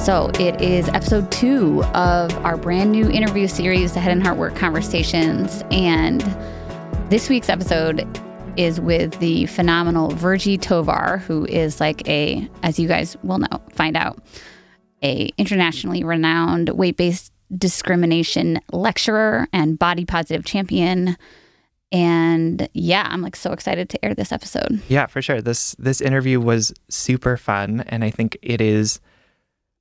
So it is episode two of our brand new interview series, the Head and Heart Work Conversations. And this week's episode is with the phenomenal Virgie Tovar, who is like a, as you guys will know, find out, a internationally renowned weight-based discrimination lecturer and body positive champion. And yeah, I'm like so excited to air this episode. Yeah, for sure. This this interview was super fun and I think it is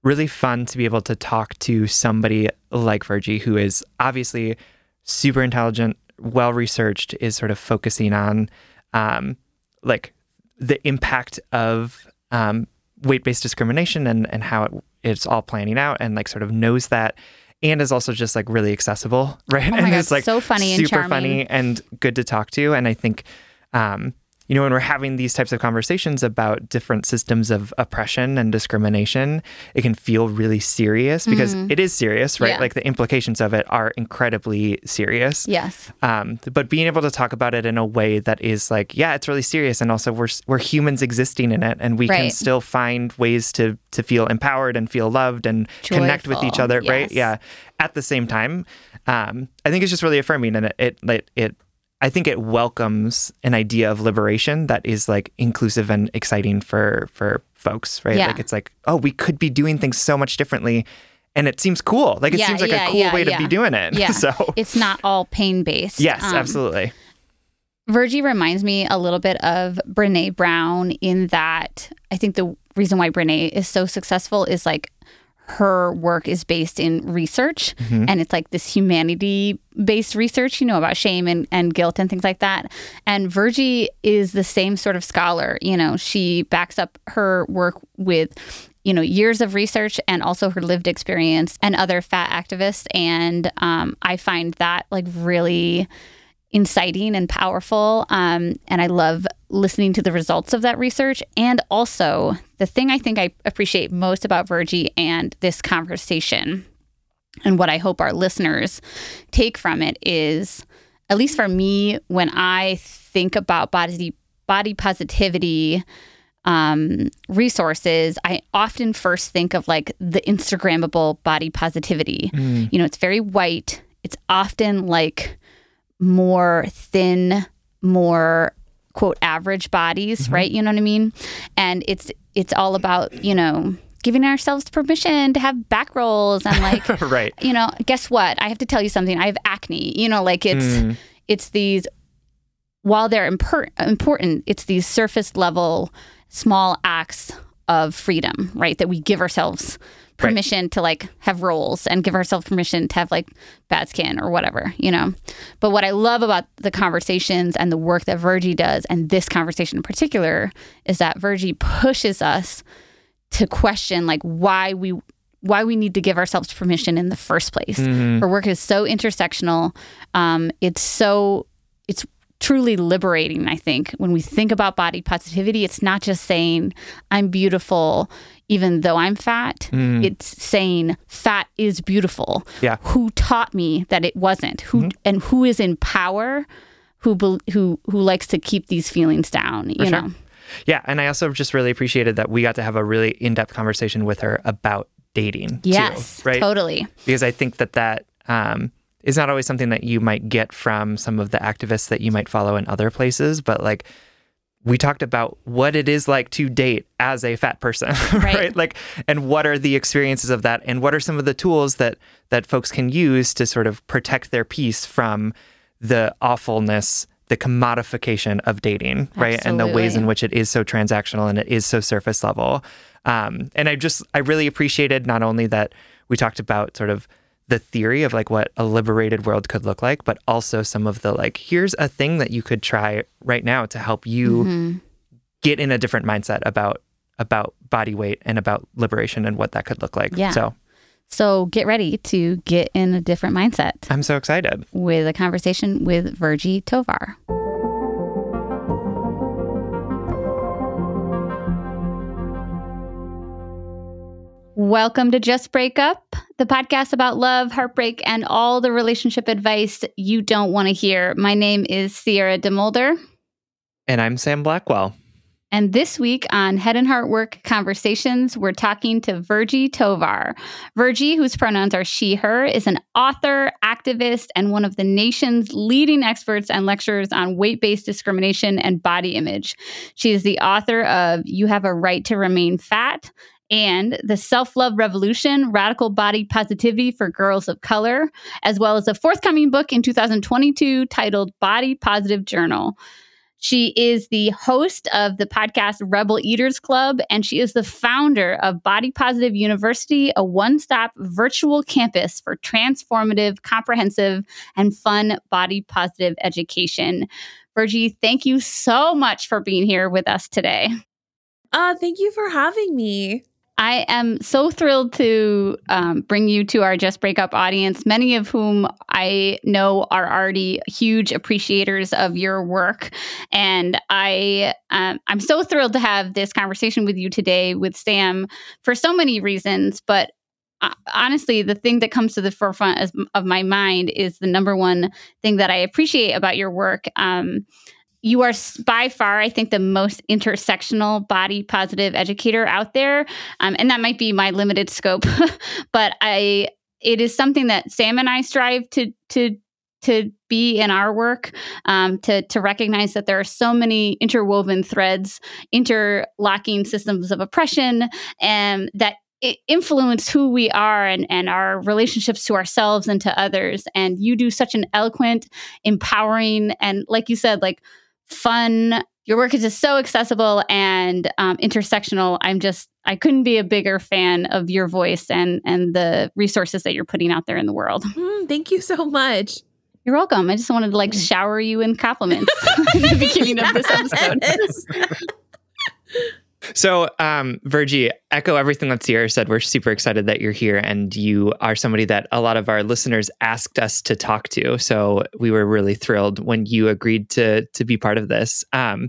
really fun to be able to talk to somebody like Virgie, who is obviously super intelligent, well researched, is sort of focusing on um, like the impact of um, weight based discrimination and, and how it, it's all planning out and like sort of knows that and is also just like really accessible, right? Oh and my God, it's like so funny and super charming. funny and good to talk to. And I think um, you know, when we're having these types of conversations about different systems of oppression and discrimination, it can feel really serious because it is serious, right? Mm-hmm. Yeah. Like the implications of it are incredibly serious. Yes. Um, but being able to talk about it in a way that is like, yeah, it's really serious, and also we're we're humans existing in it, and we can still find ways to to feel empowered and feel loved and connect with each Joyful, other, right? Yeah. At the same time, um, I think it's just really affirming, and it it it. it I think it welcomes an idea of liberation that is like inclusive and exciting for for folks, right? Yeah. Like it's like, oh, we could be doing things so much differently, and it seems cool. Like it Yeah, seems like yeah, a cool way to be doing it. Yeah. so It's not all pain based. yes, um, absolutely. Virgie reminds me a little bit of Brene Brown in that I think the reason why Brene is so successful is like her work is based in research and it's like this humanity based research, you know, about shame and, and guilt and things like that. And Virgie is the same sort of scholar. You know, she backs up her work with you know years of research and also her lived experience and other fat activists and um, i find that like really inciting and powerful. Um, and I love listening to the results of that research. And also, the thing I think I appreciate most about Virgie and this conversation, and what I hope our listeners take from it is, at least for me, when I think about body body positivity um, resources, I often first think of like the Instagrammable body positivity. You know, it's very white. It's often like more thin, more quote average bodies, mm-hmm. right? You know what I mean? And it's it's all about, you know, giving ourselves permission to have back rolls and like right. you know, guess what? I have to tell you something. I have acne. You know, like it's hmm. it's these while they're impor- important, it's these surface level small acts of freedom, right? That we give ourselves permission to like have rolls and give ourselves permission to have like bad skin or whatever, you know. But what I love about the conversations and the work that Virgie does and this conversation in particular is that Virgie pushes us to question like why we why we need to give ourselves permission in the first place. Her work is so intersectional. Um, it's so truly liberating. I think when we think about body positivity, it's not just saying I'm beautiful even though I'm fat. It's saying fat is beautiful. Yeah. Who taught me that it wasn't? Who and who is in power? Who who who likes to keep these feelings down? you know. Yeah, and I also just really appreciated that we got to have a really in-depth conversation with her about dating. Yes, too, right? totally. Because I think that that um, is not always something that you might get from some of the activists that you might follow in other places, but like we talked about what it is like to date as a fat person, right. right? Like, and what are the experiences of that, and what are some of the tools that that folks can use to sort of protect their peace from the awfulness, the commodification of dating, right? Absolutely. And the ways in which it is so transactional and it is so surface level. Um, and I just, I really appreciated not only that we talked about sort of the theory of like what a liberated world could look like, but also some of the like, here's a thing that you could try right now to help you mm-hmm. get in a different mindset about about body weight and about liberation and what that could look like. Yeah. So so get ready to get in a different mindset. I'm so excited. With a conversation with Virgie Tovar. Welcome to Just Break Up, the podcast about love, heartbreak, and all the relationship advice you don't want to hear. My name is Sierra DeMulder. And I'm Sam Blackwell. And this week on Head and Heart Work Conversations, we're talking to Virgie Tovar. Virgie, whose pronouns are she, her, is an author, activist, and one of the nation's leading experts and lecturers on weight based discrimination and body image. She is the author of You Have a Right to Remain Fat and The Self Love Revolution Radical Body Positivity for Girls of Color, as well as a forthcoming book in 2022 titled Body Positive Journal. She is the host of the podcast Rebel Eaters Club, and she is the founder of Body Positive University, a one stop virtual campus for transformative, comprehensive, and fun body positive education. Virgie, thank you so much for being here with us today. Uh, thank you for having me. I am so thrilled to um, bring you to our Just Break Up audience, many of whom I know are already huge appreciators of your work. And I, um, I'm so thrilled to have this conversation with you today with Sam for so many reasons. But uh, honestly, the thing that comes to the forefront of my mind is the number one thing that I appreciate about your work. Um, you are by far, I think, the most intersectional body positive educator out there. Um, and that might be my limited scope, but I it is something that Sam and I strive to to to be in our work um, to to recognize that there are so many interwoven threads interlocking systems of oppression and that influence who we are and, and our relationships to ourselves and to others and you do such an eloquent empowering and like you said like fun. Your work is just so accessible and um, intersectional. I'm just I couldn't be a bigger fan of your voice and and the resources that you're putting out there in the world. Mm, thank you so much. You're welcome. I just wanted to like shower you in compliments in the beginning yes. of this episode. So, um, Virgie, echo everything that Sierra said. We're super excited that you're here, and you are somebody that a lot of our listeners asked us to talk to. So we were really thrilled when you agreed to to be part of this. Um,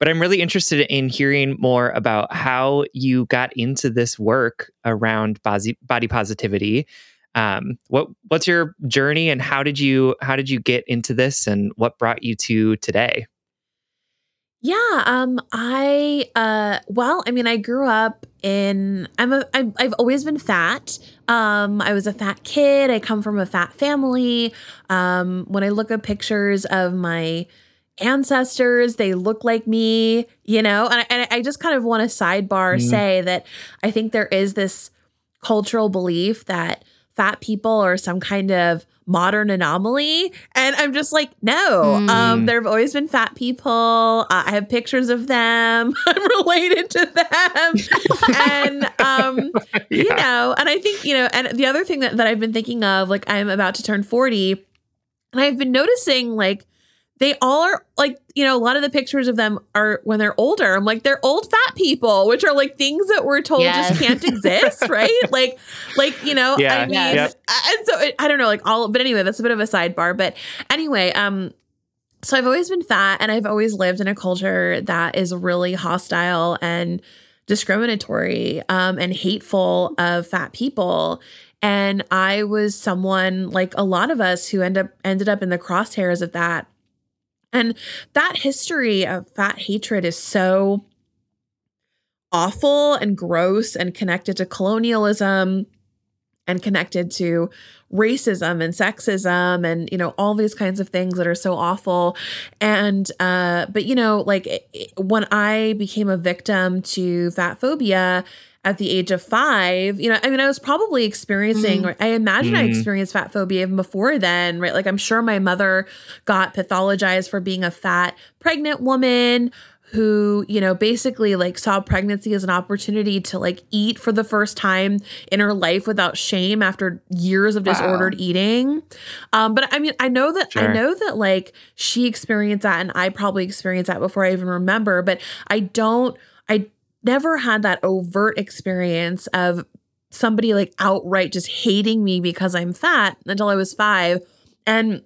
but I'm really interested in hearing more about how you got into this work around body, positivity. Um, what what's your journey, and how did you how did you get into this, and what brought you to today? Yeah, um I uh well, I mean I grew up in I'm a I'm, I've always been fat. Um I was a fat kid. I come from a fat family. Um when I look at pictures of my ancestors, they look like me, you know? And I, and I just kind of want to sidebar mm. say that I think there is this cultural belief that fat people are some kind of modern anomaly and i'm just like no mm. um there have always been fat people uh, i have pictures of them i'm related to them and um yeah. you know and i think you know and the other thing that, that i've been thinking of like i'm about to turn 40 and i've been noticing like they all are like, you know, a lot of the pictures of them are when they're older. I'm like, they're old fat people, which are like things that we're told yes. just can't exist, right? Like, like you know, yeah, I mean, yep. and so it, I don't know, like all, but anyway, that's a bit of a sidebar. But anyway, um, so I've always been fat, and I've always lived in a culture that is really hostile and discriminatory um, and hateful of fat people and i was someone like a lot of us who end up ended up in the crosshairs of that and that history of fat hatred is so awful and gross and connected to colonialism and connected to racism and sexism and you know all these kinds of things that are so awful. And uh but you know like it, when i became a victim to fat phobia at the age of five, you know, I mean, I was probably experiencing, mm. I imagine mm. I experienced fat phobia even before then, right? Like, I'm sure my mother got pathologized for being a fat pregnant woman who, you know, basically like saw pregnancy as an opportunity to like eat for the first time in her life without shame after years of disordered wow. eating. Um, but I mean, I know that sure. I know that like she experienced that and I probably experienced that before I even remember, but I don't I never had that overt experience of somebody like outright just hating me because I'm fat until I was 5. And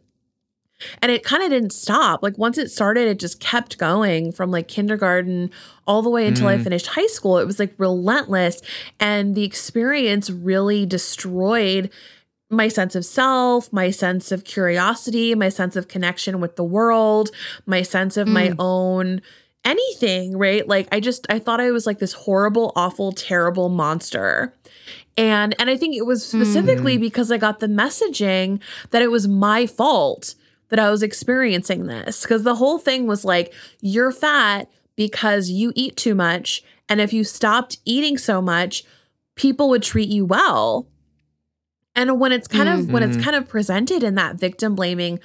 and it kind of didn't stop. Like once it started, it just kept going from like kindergarten all the way until mm. I finished high school. It was like relentless. And the experience really destroyed my sense of self, my sense of curiosity, my sense of connection with the world, my sense of mm. my own anything, right? Like I just I thought I was like this horrible, awful, terrible monster. And and I think it was specifically mm. because I got the messaging that it was my fault that I was experiencing this because the whole thing was like, you're fat because you eat too much. And if you stopped eating so much, people would treat you well. And when it's kind mm-hmm. of when it's mm-hmm. kind of presented in that victim blaming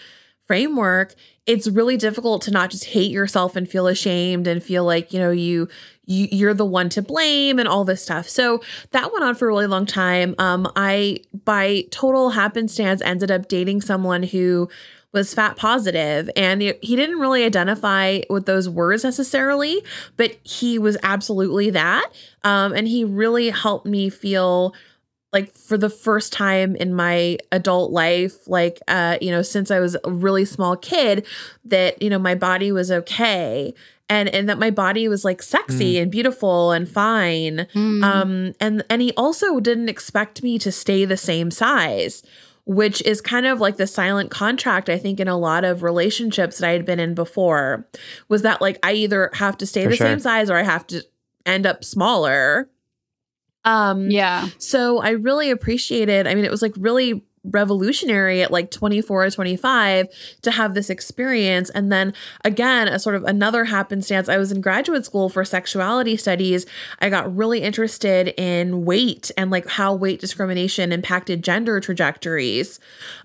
framework, it's really difficult to not just hate yourself and feel ashamed and feel like, you know, you you, you're the one to blame and all this stuff. So that went on for a really long time. Um, I, by total happenstance, ended up dating someone who was fat positive and he didn't really identify with those words necessarily but he was absolutely that um, and he really helped me feel like for the first time in my adult life like uh you know since i was a really small kid that you know my body was okay and and that my body was like sexy mm. and beautiful and fine mm. um and and he also didn't expect me to stay the same size which is kind of like the silent contract, I think, in a lot of relationships that I had been in before, was that like I either have to stay For the sure. same size or I have to end up smaller. Um, yeah. So I really appreciated, I mean, it was like really revolutionary at like 24 or 25 to have this experience and then again a sort of another happenstance i was in graduate school for sexuality studies i got really interested in weight and like how weight discrimination impacted gender trajectories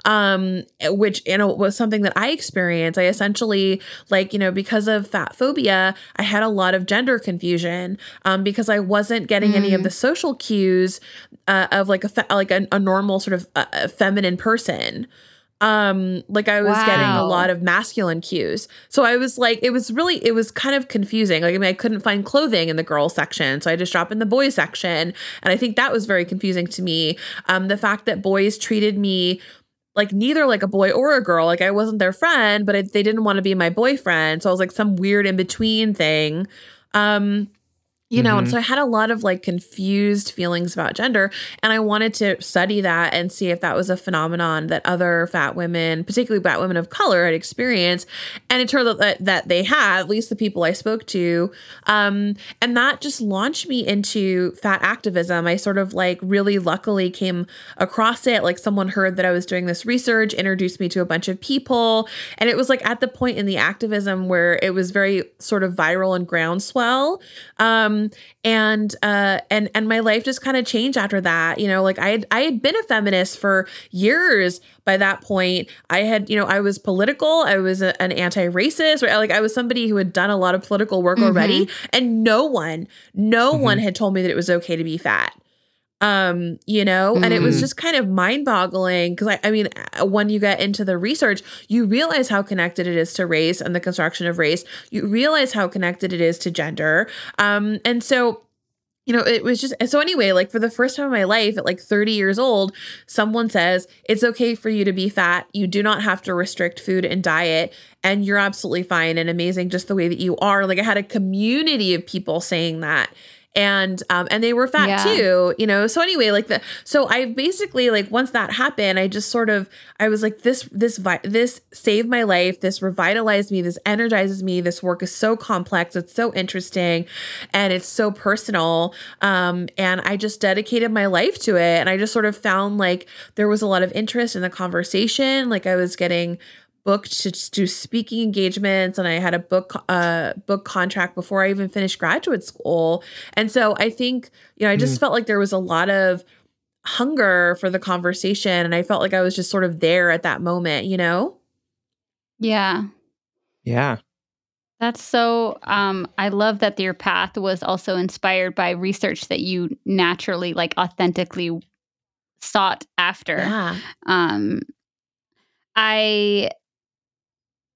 um which you know was something that i experienced i essentially like you know because of fat phobia i had a lot of gender confusion um because i wasn't getting mm. any of mm. the social cues uh, of like a like a, a normal sort of uh, feminine person. Um like i was wow. getting a lot of masculine cues. So i was like it was really it was kind of confusing. Like i mean i couldn't find clothing in the girl section so i just dropped in the boys section. And i think that was very confusing to me. Um the fact that boys treated me like neither like a boy or a girl. Like i wasn't their friend but they didn't want to be my boyfriend. So i was like some weird in between thing. Um you know, mm-hmm. and so I had a lot of like confused feelings about gender. And I wanted to study that and see if that was a phenomenon that other fat women, particularly fat women of color, had experienced. And it turned out that, that they had, at least the people I spoke to. Um, and that just launched me into fat activism. I sort of like really luckily came across it. Like someone heard that I was doing this research, introduced me to a bunch of people. And it was like at the point in the activism where it was very sort of viral and groundswell. Um, and uh and and my life just kind of changed after that you know like i had i had been a feminist for years by that point i had you know i was political i was a, an anti-racist right like i was somebody who had done a lot of political work mm-hmm. already and no one no mm-hmm. one had told me that it was okay to be fat um you know mm. and it was mm. just kind of mind-boggling because I, I mean uh, when you get into the research you realize how connected it is to race and the construction of race you realize how connected it is to gender um and so you know, it was just so anyway, like for the first time in my life at like 30 years old, someone says it's okay for you to be fat. You do not have to restrict food and diet, and you're absolutely fine and amazing just the way that you are. Like I had a community of people saying that. And um and they were fat Yeah. too you know? So anyway like the so i basically like once that happened i just sort of i was like this this vi- this saved my life. This revitalized me. This energizes me. This work is so complex. It's so interesting and it's so personal. Um and i just dedicated my life to it and i just sort of found like there was a lot of interest in the conversation. Like i was getting booked to do speaking engagements and I had a book uh book contract before I even finished graduate school. And so I think, you know, I just felt like there was a lot of hunger for the conversation and I felt like I was just sort of there at that moment, you know? Yeah. Yeah. That's so um I love that your path was also inspired by research that you naturally like authentically sought after. Yeah. Um I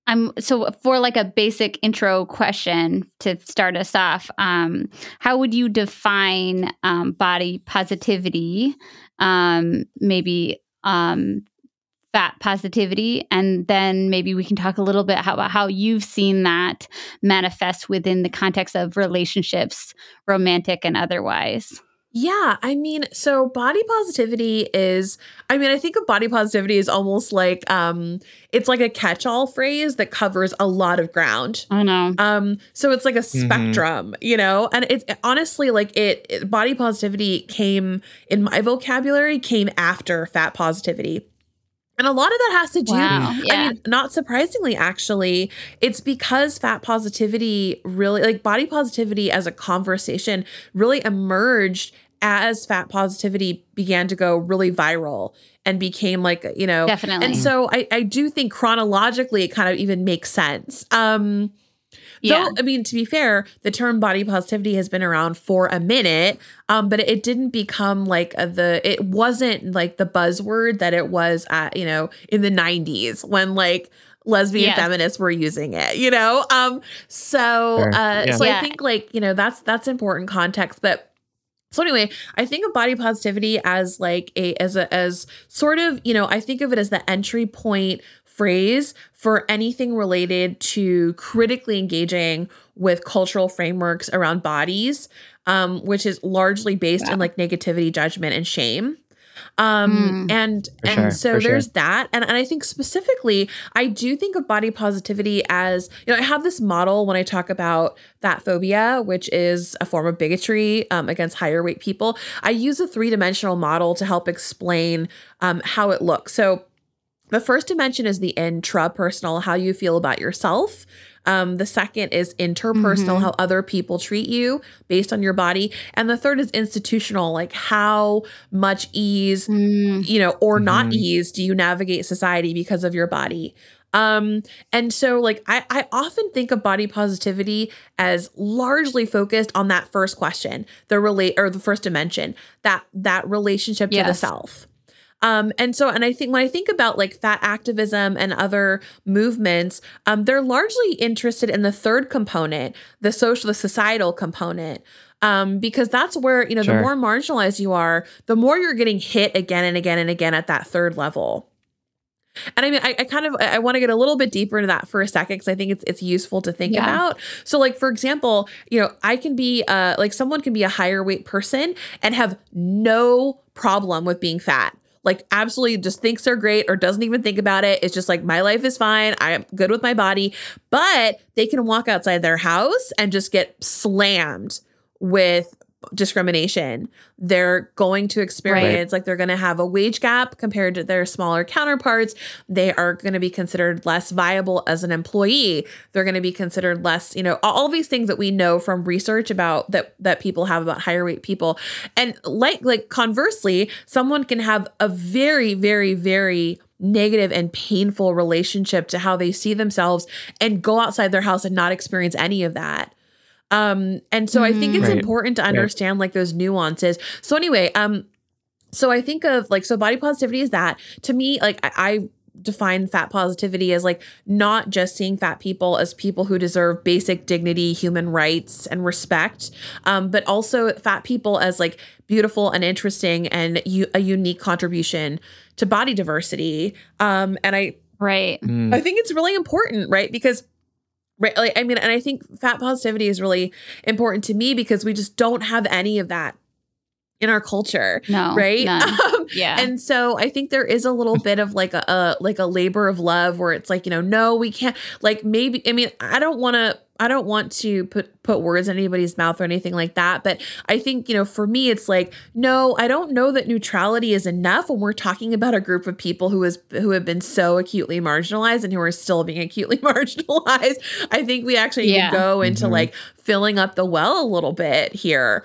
I'm so for like a basic intro question to start us off, um, how would you define um, body positivity? Um, maybe um, fat positivity, and then maybe we can talk a little bit about how you've seen that manifest within the context of relationships, romantic and otherwise. Yeah, I mean, so body positivity is I mean, I think of body positivity as almost like um it's like a catch-all phrase that covers a lot of ground. I know. Um, so it's like a Mhm. spectrum, you know, and it's honestly like it, it- body positivity came in my vocabulary came after fat positivity. And a lot of that has to do, Wow. I mean, not surprisingly, actually, it's because fat positivity really, like body positivity as a conversation, really emerged as fat positivity began to go really viral and became like, you know, Definitely. and so I, I do think chronologically it kind of even makes sense. Um, yeah. Though, I mean, to be fair, the term body positivity has been around for a minute, um, but it didn't become like a, the, it wasn't like the buzzword that it was at, you know, in the 90s when like lesbian Yeah. feminists were using it, you know? Um, so, uh, Yeah. so I think like, you know, that's, that's important context, but so anyway, I think of body positivity as like a as a as sort of, you know, I think of it as the entry point phrase for anything related to critically engaging with cultural frameworks around bodies, um, which is largely based Yeah. in like negativity, judgment, and shame. Um Mm. and and sure, so for sure. there's that and and I think specifically I do think of body positivity as you know I have this model when I talk about fat phobia which is a form of bigotry um, against higher weight people I use a three-dimensional model to help explain um, how it looks so the first dimension is the intrapersonal, how you feel about yourself. Um, the second is interpersonal, Mhm. how other people treat you based on your body. And the third is institutional, like how much ease, Mm. you know, or not Mhm. ease do you navigate society because of your body. Um, and so like I, I often think of body positivity as largely focused on that first question, the relate or the first dimension, that that relationship to the self. Um, and so, and I think when I think about like fat activism and other movements, um, they're largely interested in the third component, the social, the societal component. Um, because that's where, you know, Sure. the more marginalized you are, the more you're getting hit again and again and again at that third level. And I mean, I, I kind of I want to get a little bit deeper into that for a second because I think it's it's useful to think Yeah. about. So, like for example, you know, I can be uh like someone can be a higher weight person and have no problem with being fat. Like absolutely just thinks they're great or doesn't even think about it. It's just like my life is fine. I am good with my body. But they can walk outside their house and just get slammed with discrimination. They're going to experience like they're going to have a wage gap compared to their smaller counterparts. They are going to be considered less viable as an employee. They're going to be considered less, you know, all these things that we know from research about that that people have about higher weight people. And like like conversely, someone can have a very very very negative and painful relationship to how they see themselves and go outside their house and not experience any of that. Um, and so I think it's Right. important to understand like those nuances. So anyway, um, so I think of like so body positivity is that to me, like I, I define fat positivity as like not just seeing fat people as people who deserve basic dignity, human rights, and respect, um, but also fat people as like beautiful and interesting and u- a unique contribution to body diversity. Um, and I Right. Mm. I think it's really important, right? Because Right. Like, I mean, and I think fat positivity is really important to me because we just don't have any of that in our culture. No. Right. none. Um, Yeah. And so I think there is a little bit of like a, a like a labor of love where it's like, you know, no, we can't like maybe I mean, I don't want to I don't want to put put words in anybody's mouth or anything like that, but I think, you know, for me it's like, no, I don't know that neutrality is enough when we're talking about a group of people who is who have been so acutely marginalized and who are still being acutely marginalized. I think we actually need Yeah. to go into Mhm. like filling up the well a little bit here.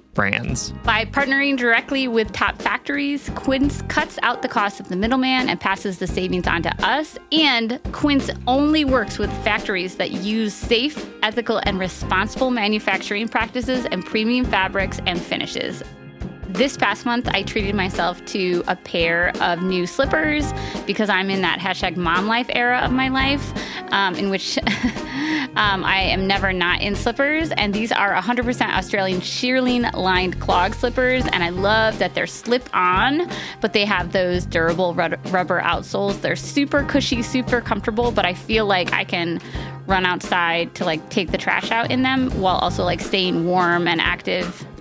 brands. By partnering directly with top factories, Quince cuts out the cost of the middleman and passes the savings on to us. And Quince only works with factories that use safe, ethical, and responsible manufacturing practices and premium fabrics and finishes. This past month, I treated myself to a pair of new slippers because I'm in that hashtag mom life era of my life, um, in which um, I am never not in slippers. And these are 100% Australian shearling lined clog slippers. And I love that they're slip on, but they have those durable rub- rubber outsoles. They're super cushy, super comfortable, but I feel like I can run outside to like take the trash out in them while also like staying warm and active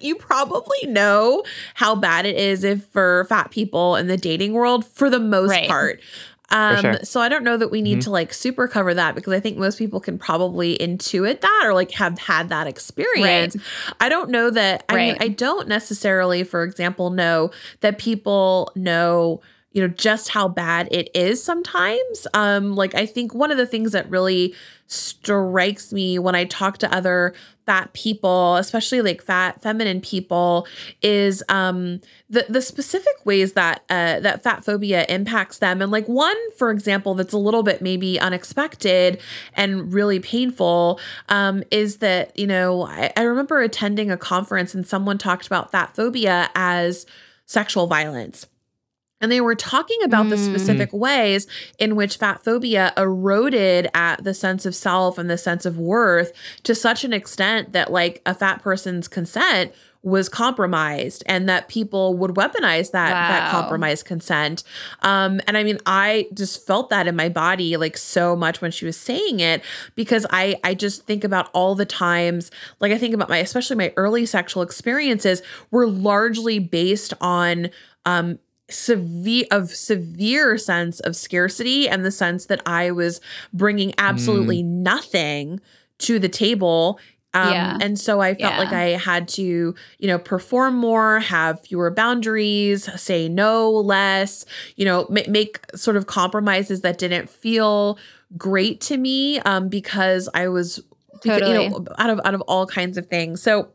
Like you probably know how bad it is if for fat people in the dating world for the most Right. part. Um, sure. so I don't know that we need to like super cover that because I think most people can probably intuit that or like have had that experience. Right. I don't know that I mean I don't necessarily, for example, know that people know you know just how bad it is sometimes um like i think one of the things that really strikes me when i talk to other fat people especially like fat feminine people is um the the specific ways that uh that fat phobia impacts them and like one for example that's a little bit maybe unexpected and really painful um is that you know I, I remember attending a conference and someone talked about fat phobia as sexual violence. And they were talking about the Mm. specific ways in which fat phobia eroded at the sense of self and the sense of worth to such an extent that, like, a fat person's consent was compromised and that people would weaponize that that compromised consent um and i mean i just felt that in my body like so much when she was saying it because i i just think about all the times like i think about my especially my early sexual experiences were largely based on um severe of severe sense of scarcity and the sense that I was bringing absolutely nothing to the table. Um, Yeah. And so I felt Yeah. like I had to, you know, perform more, have fewer boundaries, say no less, you know, ma- make sort of compromises that didn't feel great to me um, because I was, because, you know, out of out of all kinds of things. So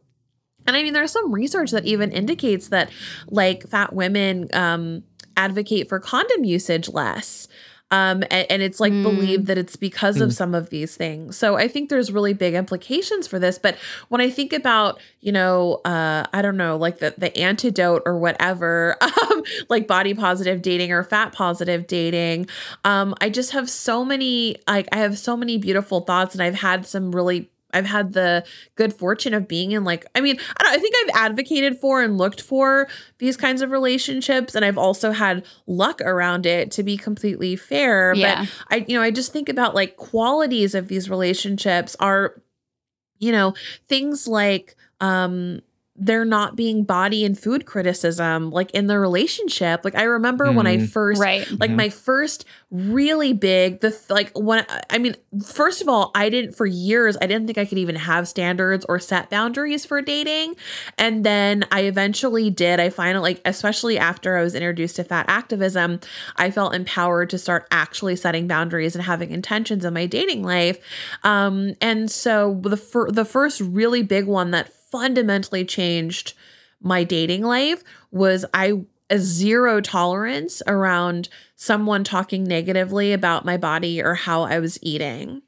and I mean, there's some research that even indicates that like fat women um, advocate for condom usage less. Um, and, and it's like Mm. believed that it's because of Mm. some of these things. So I think there's really big implications for this. But when I think about, you know, uh, I don't know, like the the antidote or whatever, um, like body positive dating or fat positive dating, um, I just have so many like I have so many beautiful thoughts, and I've had some really I've had the good fortune of being in like I mean I don't I think I've advocated for and looked for these kinds of relationships and I've also had luck around it to be completely fair Yeah. but I you know I just think about like qualities of these relationships are you know things like um there not being body and food criticism like in the relationship. Like I remember when I Mm. first Right. like my first really big the like when i mean first of all i didn't for years i didn't think i could even have standards or set boundaries for dating. And then i eventually did. I finally like especially after i was introduced to fat activism i felt empowered to start actually setting boundaries and having intentions in my dating life. Um and so the fir- the first really big one that fundamentally changed my dating life was I a zero tolerance around someone talking negatively about my body or how I was eating.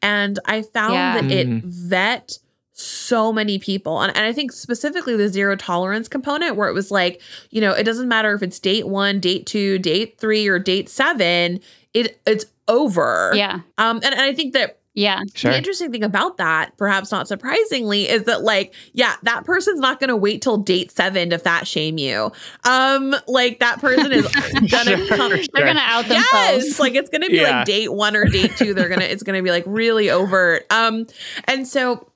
And I found Yeah. that it Mm. vet so many people. And, and I think specifically the zero tolerance component, where it was like, you know, it doesn't matter if it's date one, date two, date three, or date seven, it it's over. Yeah. Um, and, and I think that Yeah. Sure. the interesting thing about that, perhaps not surprisingly, is that like, yeah, that person's not going to wait till date seven to fat shame you. Um, like that person is gonna Sure, come. sure. They're gonna out themselves. Yes, like it's gonna be Yeah. like date one or date two. They're gonna it's gonna be like really overt. Um, and so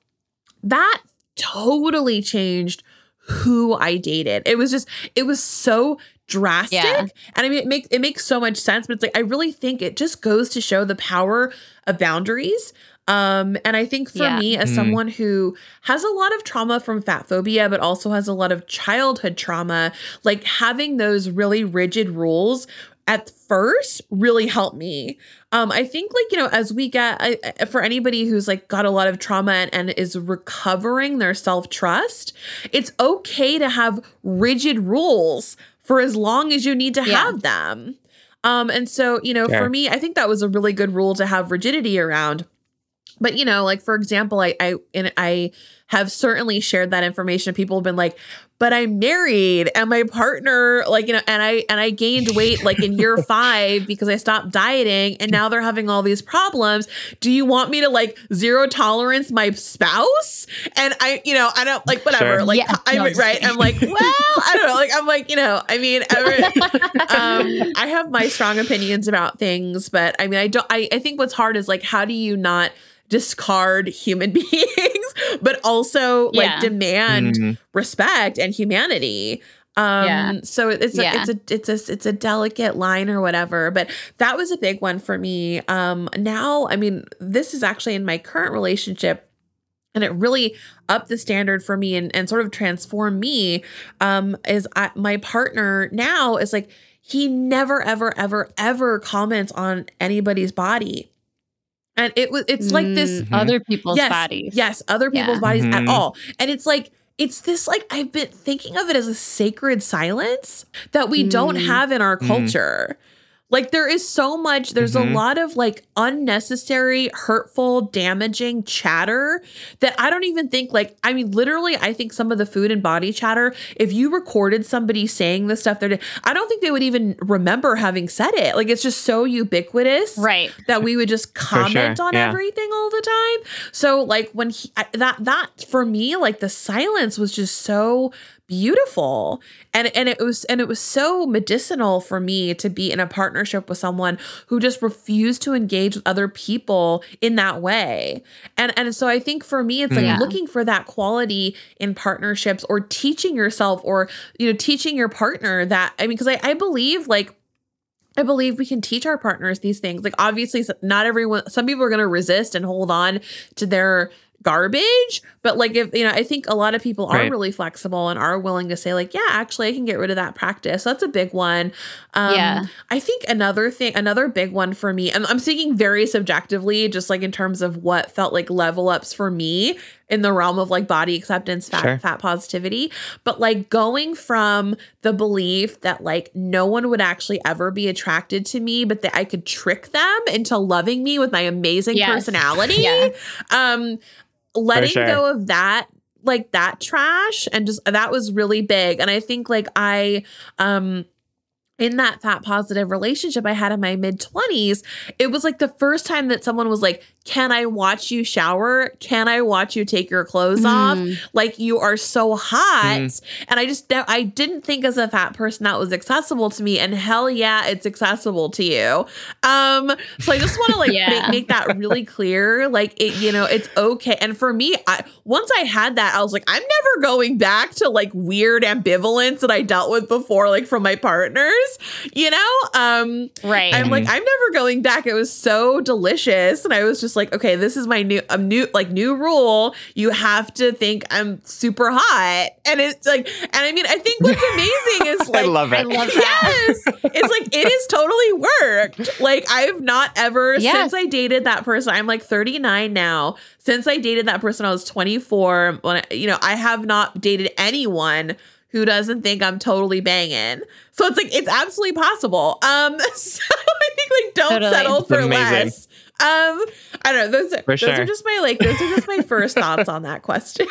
that totally changed who I dated. It was just it was so drastic. Yeah. And I mean it makes it makes so much sense, but it's like I really think it just goes to show the power of boundaries. Um, and I think for Yeah. me, as Mm. someone who has a lot of trauma from fat phobia, but also has a lot of childhood trauma, like having those really rigid rules at first really helped me. Um, I think like, you know, as we get I, I- for anybody who's like got a lot of trauma and, and is recovering their self-trust, it's okay to have rigid rules for as long as you need to Yeah. have them. Um, and so, you know, Sure. for me, I think that was a really good rule to have rigidity around. But you know, like for example, I I and I have certainly shared that information. People have been like, but I'm married and my partner, like, you know, and I and I gained weight like in year five because I stopped dieting and now they're having all these problems. Do you want me to like zero tolerance my spouse? And I, you know, I don't like whatever. Sure. Like Yeah, I'm no, right. I'm like, well, I don't know. Like I'm like, you know, I mean, every, um, I have my strong opinions about things, but I mean, I don't. I, I think what's hard is like, how do you not discard human beings, but also like demand Mm. respect and humanity? Um, Yeah. so it's a, Yeah. it's a it's a it's a delicate line or whatever, but that was a big one for me. Um, now, I mean, this is actually in my current relationship and it really upped the standard for me and, and sort of transformed me um is I, my partner now is like he never ever ever ever comments on anybody's body and it was it's like this Mm, other people's yes, bodies. yes other people's Yeah. bodies at Mhm. all and it's like it's this like i've been thinking of it as a sacred silence that we don't Mm. have in our Mm. Culture Like there is so much, there's Mhm. a lot of like unnecessary, hurtful, damaging chatter that I don't even think like I mean literally I think some of the food and body chatter, if you recorded somebody saying the stuff they're I don't think they would even remember having said it. Like it's just so ubiquitous Right. that we would just comment sure, on yeah. everything all the time. So like when he I- that that for me like the silence was just so beautiful and and it was and it was so medicinal for me to be in a partnership with someone who just refused to engage with other people in that way and and so i think for me it's like Yeah. looking for that quality in partnerships or teaching yourself or you know teaching your partner that i mean because I, I believe like I believe we can teach our partners these things. Like, obviously, not everyone, some people are going to resist and hold on to their garbage. But, like, if, you know, I think a lot of people are Right. really flexible and are willing to say, like, yeah, actually, I can get rid of that practice. So that's a big one. Um, Yeah. I think another thing, another big one for me, and I'm speaking very subjectively, just like in terms of what felt like level ups for me in the realm of like body acceptance, fat, Sure. fat positivity, but like going from the belief that like no one would actually ever be attracted to me, but that I could trick them into loving me with my amazing Yes. personality. Yeah. Um, letting sure. go of that like that trash and just that was really big and i think like i um in that fat positive relationship I had in my mid 20s, it was like the first time that someone was like, Can I watch you shower? Can I watch you take your clothes off? Mm. Like you are so hot. Mm. And I just, I didn't think as a fat person that was accessible to me. And hell yeah, it's accessible to you. Um, so I just want to like Yeah. make, make that really clear. Like it, you know, it's okay. And for me, I once I had that, I was like, I'm never going back to like weird ambivalence that I dealt with before, like from my partners, you know? Um, Right. I'm like, I'm never going back. It was so delicious. And I was just like, okay, this is my new a new like new rule. You have to think I'm super hot. And it's like, and I mean, I think what's amazing is like I love it. I it. love that. Yes. It's like it is totally worked. Like I've not ever Yes. since I dated that person. I'm like 39 now. Since I dated that person, I was 24. When I, you know, I have not dated anyone who doesn't think I'm totally banging. So it's like it's absolutely possible. Um, so I think like don't Totally. settle for Amazing. less. Um, I don't know. Those are, For those are just my like those are just my first thoughts on that question.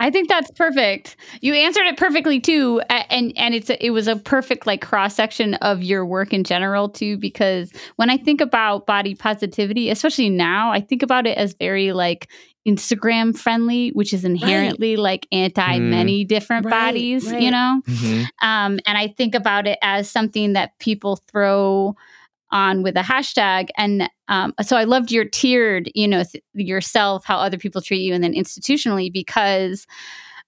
I think that's perfect. You answered it perfectly too, and and it's a, it was a perfect like cross section of your work in general too. Because when I think about body positivity, especially now, I think about it as very like Instagram friendly, which is inherently like anti many different Right, bodies, right. you know. Mhm. Um, and I think about it as something that people throw on with a hashtag. And um, so I loved your tiered, you know, th- yourself, how other people treat you, and then institutionally, because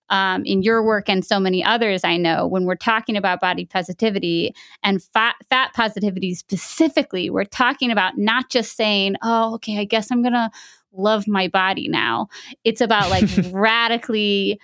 um, in your work and so many others I know, when we're talking about body positivity and fat, fat positivity specifically, we're talking about not just saying, oh, okay, I guess I'm going to love my body now. It's about like radically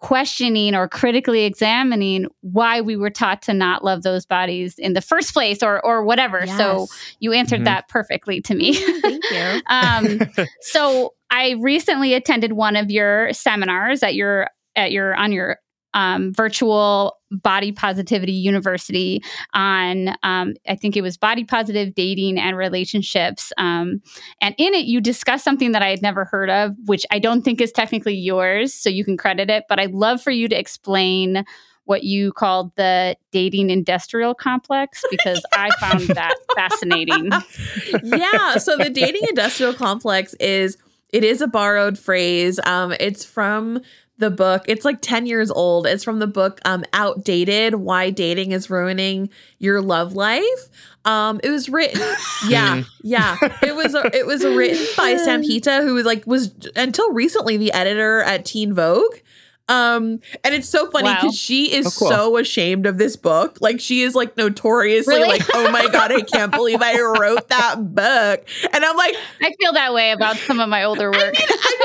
questioning or critically examining why we were taught to not love those bodies in the first place or or whatever. So you answered Mhm. that perfectly to me. Thank you. um, so I recently attended one of your seminars at your at your on your um, virtual body positivity university on um, I think it was body positive dating and relationships. Um, and in it, you discussed something that I had never heard of, which I don't think is technically yours, so you can credit it. But I'd love for you to explain what you called the dating industrial complex because I found that fascinating. yeah. So the dating industrial complex is it is a borrowed phrase. Um, it's from the book. It's like 10 years old. It's from the book um Outdated: Why Dating is Ruining Your Love Life. Um, it was written, yeah, yeah. It was it was written by Sam Hita, who was like was until recently the editor at Teen Vogue. Um, and it's so funny Wow. because she is Oh, cool. so ashamed of this book. Like she is like notoriously Really? like, oh my god, I can't believe I wrote that book. And I'm like, I feel that way about some of my older work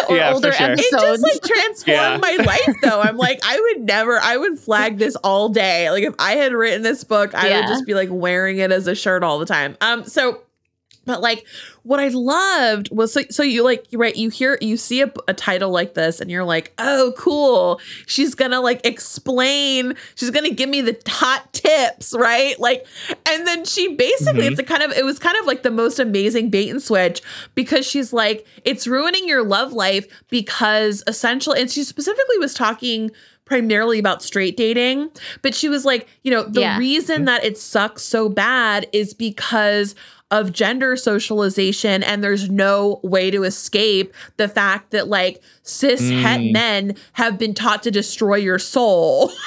or Yeah, older sure. It it just episodes. like transformed Yeah. my life though. I'm like, I would never, I would flag this all day. Like if I had written this book, I would just be like wearing it as a shirt all the time. Um, so But like what I loved was so, so you like right you hear you see a, a, title like this and you're like oh cool she's gonna like explain she's gonna give me the hot tips right like and then she basically mm-hmm. it's a kind of it was kind of like the most amazing bait and switch because she's like it's ruining your love life because essential and she specifically was talking primarily about straight dating but she was like you know the yeah. reason that it sucks so bad is because of gender socialization and there's no way to escape the fact that like cis mm. het men have been taught to destroy your soul.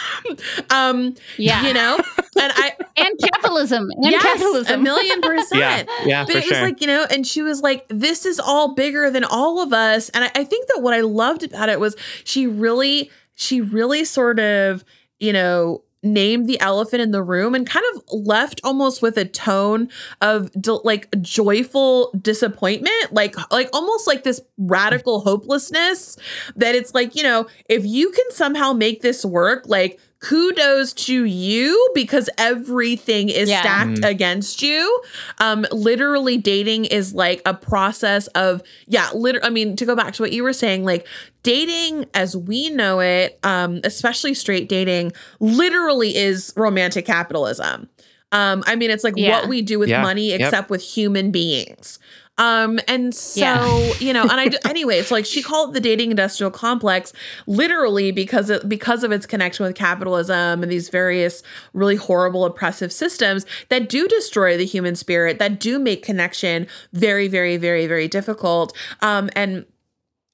Um yeah. you know? And i and capitalism and yes, capitalism. a million percent. Yeah, yeah but it sure. was like you know and she was like this is all bigger than all of us. And I, I think that what i loved about it was she really she really sort of you know named the elephant in the room and kind of left almost with a tone of like joyful disappointment like like almost like this radical hopelessness that it's like you know if you can somehow make this work like kudos to you because everything is yeah. stacked mm-hmm. against you. Um, literally dating is like a process of, yeah, literally, I mean, to go back to what you were saying, like dating as we know it, um, especially straight dating, literally is romantic capitalism. Um, I mean, it's like yeah. what we do with yeah. money, except yep. with human beings. Um, and so, yeah. you know, and I, anyway, it's like she called the dating industrial complex literally because it, because of its connection with capitalism and these various really horrible oppressive systems that do destroy the human spirit, that do make connection very, very, very, very difficult. Um, and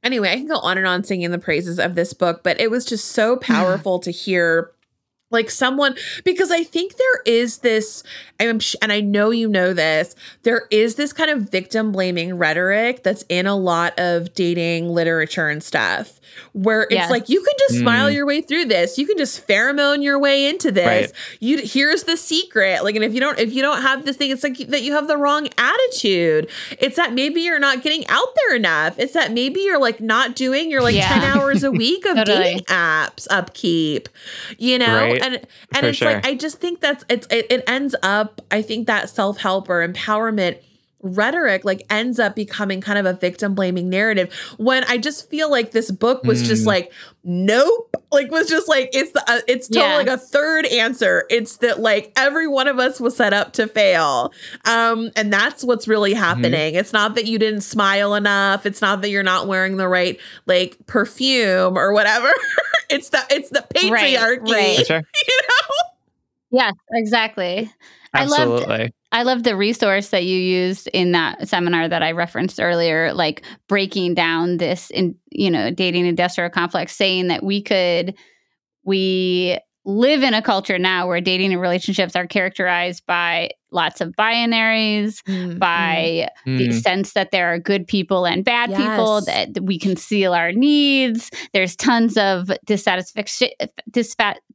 anyway, I can go on and on singing the praises of this book, but it was just so powerful to hear like someone because i think there is this I'm, and i know you know this there is this kind of victim blaming rhetoric that's in a lot of dating literature and stuff where it's yes. like you can just mm. smile your way through this you can just pheromone your way into this right. you here's the secret like and if you don't if you don't have this thing it's like that you have the wrong attitude it's that maybe you're not getting out there enough it's that maybe you're like not doing your like yeah. 10 hours a week of totally. dating apps upkeep you know right and and For it's sure. like I just think that's it's it, it ends up I think that self help or empowerment rhetoric like ends up becoming kind of a victim blaming narrative when i just feel like this book was mm. just like nope like was just like it's the uh, it's totally yeah. like a third answer it's that like every one of us was set up to fail um and that's what's really mm-hmm. happening mm-hmm. it's not that you didn't smile enough it's not that you're not wearing the right like perfume or whatever it's the it's the patriarchy right, right. You know yes exactly Absolutely. I loved I love the resource that you used in that seminar that I referenced earlier, like breaking down this in you know dating industrial complex, saying that we could we live in a culture now where dating and relationships are characterized by lots of binaries, mm, by mm. the sense that there are good people and bad yes. people, that we conceal our needs. There's tons of dissatisfaction,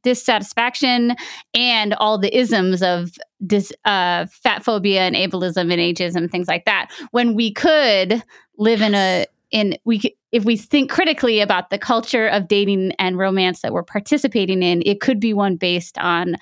dissatisfaction and all the isms of dis, uh, fat phobia and ableism and ageism, things like that. When we could live in a in we if we think critically about the culture of dating and romance that we're participating in it could be one based on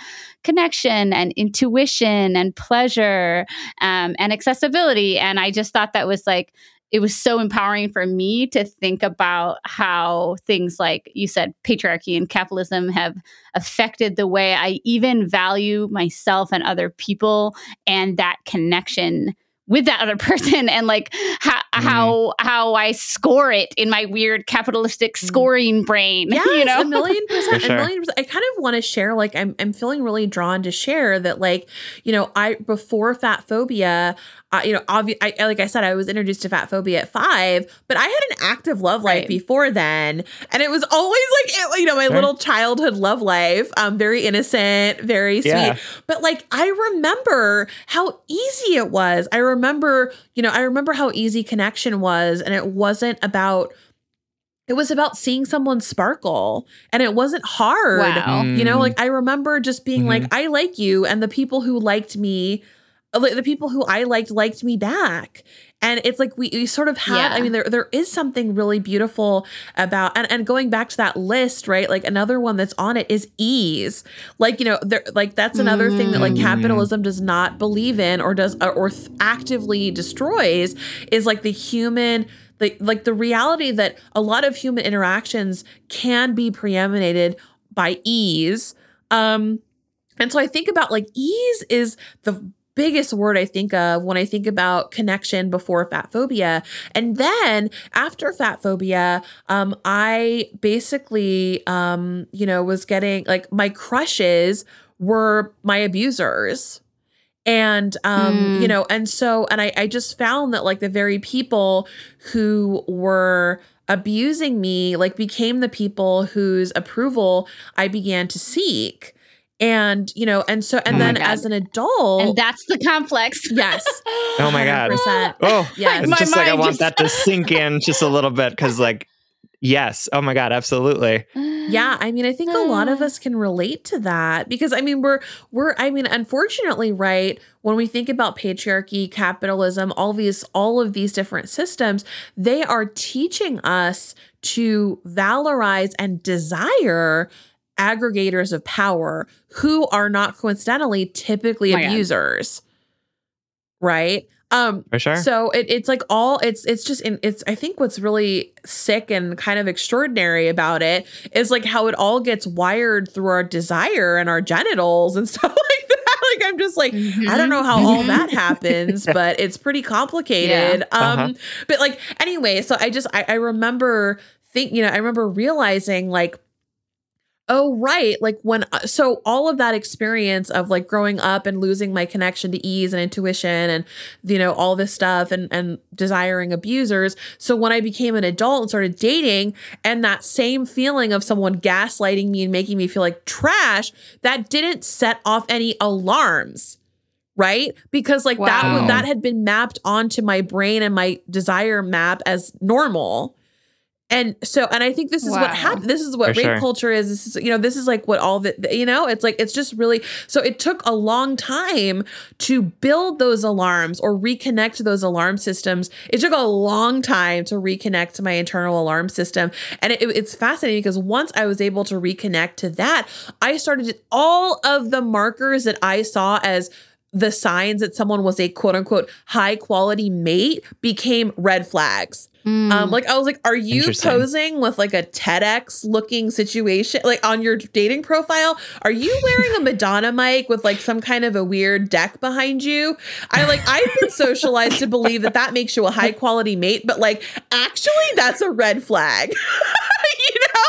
connection and intuition and pleasure um, and accessibility. And i just thought that was like it was so empowering for me to think about how things like you said patriarchy and capitalism have affected the way i even value myself and other people and that connection with that other person and like how mm. how how I score it in my weird capitalistic mm. scoring brain. Yeah, you know, a million percent, sure. a million percent. I kind of want to share. Like, I'm I'm feeling really drawn to share that. Like, you know, I before fat phobia, uh, you know, obvi- I, like I said, I was introduced to fat phobia at five, but I had an active love life right. before then, and it was always like, you know, my sure. little childhood love life, um, very innocent, very sweet. Yeah. But like, I remember how easy it was. I remember, you know, I remember how easy connection was, and it wasn't about it was about seeing someone sparkle and it wasn't hard. Wow. You know, like I remember just being mm-hmm. like, I like you. And the people who liked me the people who I liked liked me back. And it's like we, we sort of have, Yeah. I mean, there there is something really beautiful about and, and going back to that list, right? Like another one that's on it is ease. Like, you know, there like that's another thing that like Mm. capitalism does not believe in or does or, or th- actively destroys is like the human the, like the reality that a lot of human interactions can be preeminated by ease. Um, and so I think about like ease is the biggest word I think of when I think about connection before fat phobia. And then after fat phobia, um, I basically, um, you know, was getting like my crushes were my abusers. And um, Mm. you know, and so and I, I just found that like the very people who were abusing me like became the people whose approval I began to seek. And you know, and so and Oh then as an adult, And that's the complex. yes. Oh my God. 100%. Oh, Yes. it's My just like I want just- that to sink in just a little bit because, like, yes. Oh my God, absolutely. Yeah, I mean, I think a lot of us can relate to that because I mean, we're we're I mean, unfortunately, right, when we think about patriarchy, capitalism, all these all of these different systems, they are teaching us to valorize and desire aggregators of power who are not coincidentally typically Oh my God. abusers. Right? Um For sure. so it, it's like all it's it's just in it's I think what's really sick and kind of extraordinary about it is like how it all gets wired through our desire and our genitals and stuff like that. Like I'm just like I don't know how all that happens, but it's pretty complicated. Um Uh-huh. but like anyway, so I just I, I remember think you know, I remember realizing like Oh, right. Like when, uh, so all of that experience of like growing up and losing my connection to ease and intuition and, you know, all this stuff and, and desiring abusers. So when I became an adult and started dating and that same feeling of someone gaslighting me and making me feel like trash, that didn't set off any alarms. Right. Because like that, that had been mapped onto my brain and my desire map as normal. And so, and I think this is what Wow. happened. This is what For rape sure. culture is. This is, you know, this is like what all the, you know, it's like, it's just really, so it took a long time to build those alarms or reconnect those alarm systems. It took a long time to reconnect to my internal alarm system. And it, it's fascinating because once I was able to reconnect to that, I started all of the markers that I saw as the signs that someone was a quote unquote high quality mate became red flags. Mm. Um, like I was like, are you posing with like a TEDx looking situation, like on your dating profile? Are you wearing a Madonna mic with like some kind of a weird deck behind you? I like I've been socialized to believe that that makes you a high quality mate, but like actually that's a red flag.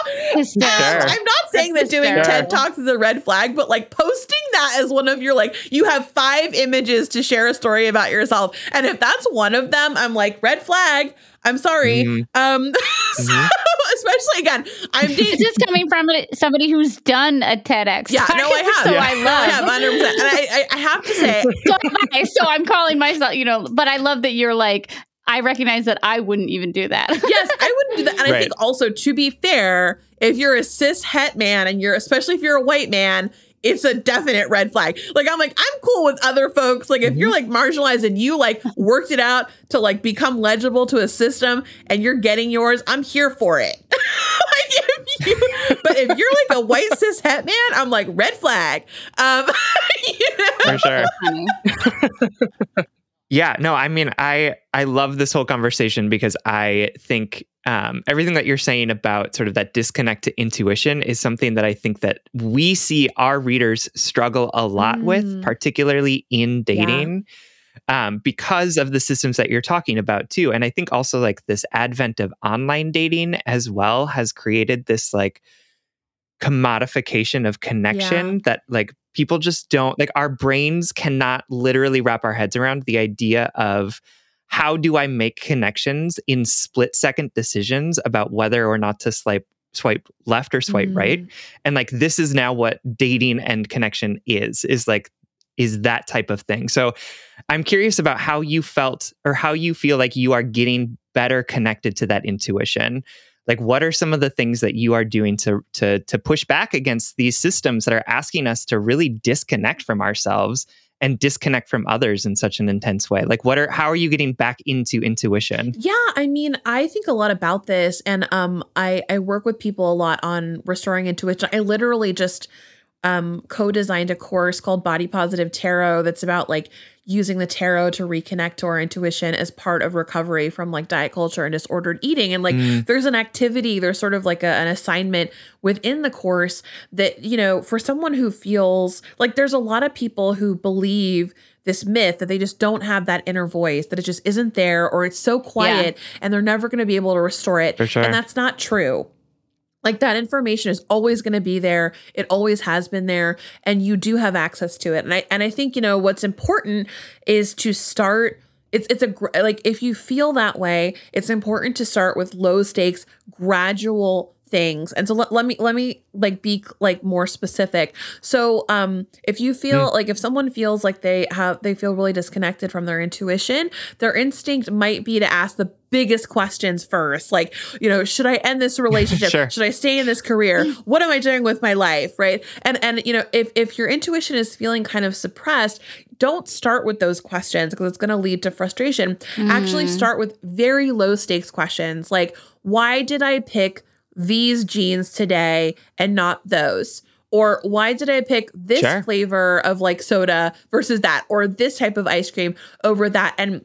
you know, Hysterical. Sure. I'm not saying that doing hysterical. TED Talks is a red flag, but like posting that as one of your like you have five images to share a story about yourself, and if that's one of them, I'm like red flag. I'm sorry. Mhm. Um, so, Mhm. especially again, I'm This is coming from somebody who's done a TEDx. Yeah, talk, no, I have. So Yeah. I I love. have 100, percent and I, I, I have to say, so, I. So I'm calling myself, you know, but I love that you're like, I recognize that I wouldn't even do that. yes, I wouldn't do that. And I think also, to be fair, if you're a cis het man and you're, especially if you're a white man, it's a definite red flag. Like, I'm like, I'm cool with other folks. Like, if you're like marginalized and you like worked it out to like become legible to a system and you're getting yours, I'm here for it. like, if you, but if you're like a white cis het man, I'm like, red flag. Um, you know? For sure. Yeah, no, I mean, I I love this whole conversation because I think um, everything that you're saying about sort of that disconnect to intuition is something that I think that we see our readers struggle a lot with, Mm. particularly in dating. Um, because of the systems that you're talking about too. And I think also like this advent of online dating as well has created this like commodification of connection that like people just don't like our brains cannot literally wrap our heads around the idea of how do I make connections in split second decisions about whether or not to swipe swipe left or swipe Mhm. right and like this is now what dating and connection is is like is that type of thing. So i'm curious about how you felt or how you feel like you are getting better connected to that intuition like what are some of the things that you are doing to to to push back against these systems that are asking us to really disconnect from ourselves and disconnect from others in such an intense way? Like what are how are you getting back into intuition? Yeah, I mean, I think a lot about this and um I I work with people a lot on restoring intuition. I literally just um co-designed a course called Body Positive Tarot that's about like using the tarot to reconnect to our intuition as part of recovery from like diet culture and disordered eating and like mm. there's an activity there's sort of like a, an assignment within the course that you know for someone who feels like there's a lot of people who believe this myth that they just don't have that inner voice that it just isn't there or it's so quiet yeah. and they're never going to be able to restore it sure. and that's not true like that information is always going to be there. It always has been there and you do have access to it. And i and i think you know what's important is to start it's it's a like if you feel that way it's important to start with low stakes gradual things. And so let, let me let me like be like more specific. So um if you feel mm. like if someone feels like they have they feel really disconnected from their intuition their instinct might be to ask the biggest questions first. Like you know should i end this relationship? Sure. should i stay in this career? What am i doing with my life? Right? And and you know if if your intuition is feeling kind of suppressed don't start with those questions because it's going to lead to frustration. Mm. actually start with very low stakes questions. Like why did i pick these jeans today and not those? Or why did I pick this sure. flavor of like soda versus that, or this type of ice cream over that? And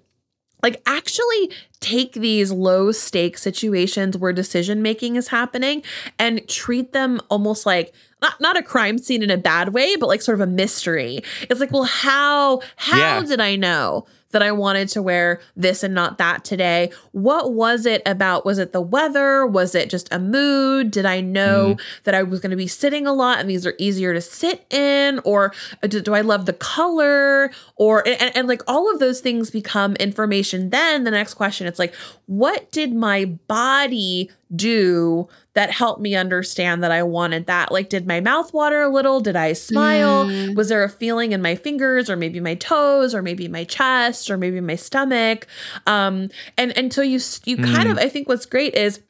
like actually take these low stake situations where decision making is happening and treat them almost like not, not a crime scene in a bad way but like sort of a mystery it's like well how how yeah. did i know that I wanted to wear this and not that today. What was it about? Was it the weather? Was it just a mood? Did I know mm. that I was going to be sitting a lot and these are easier to sit in? Or uh, do, do I love the color? Or, and, and like all of those things become information. Then the next question, it's like, what did my body do that helped me understand that I wanted that? Like, did my mouth water a little? Did I smile? Mm. Was there a feeling in my fingers or maybe my toes or maybe my chest or maybe my stomach? Um, and until you, you mm. kind of, I think what's great is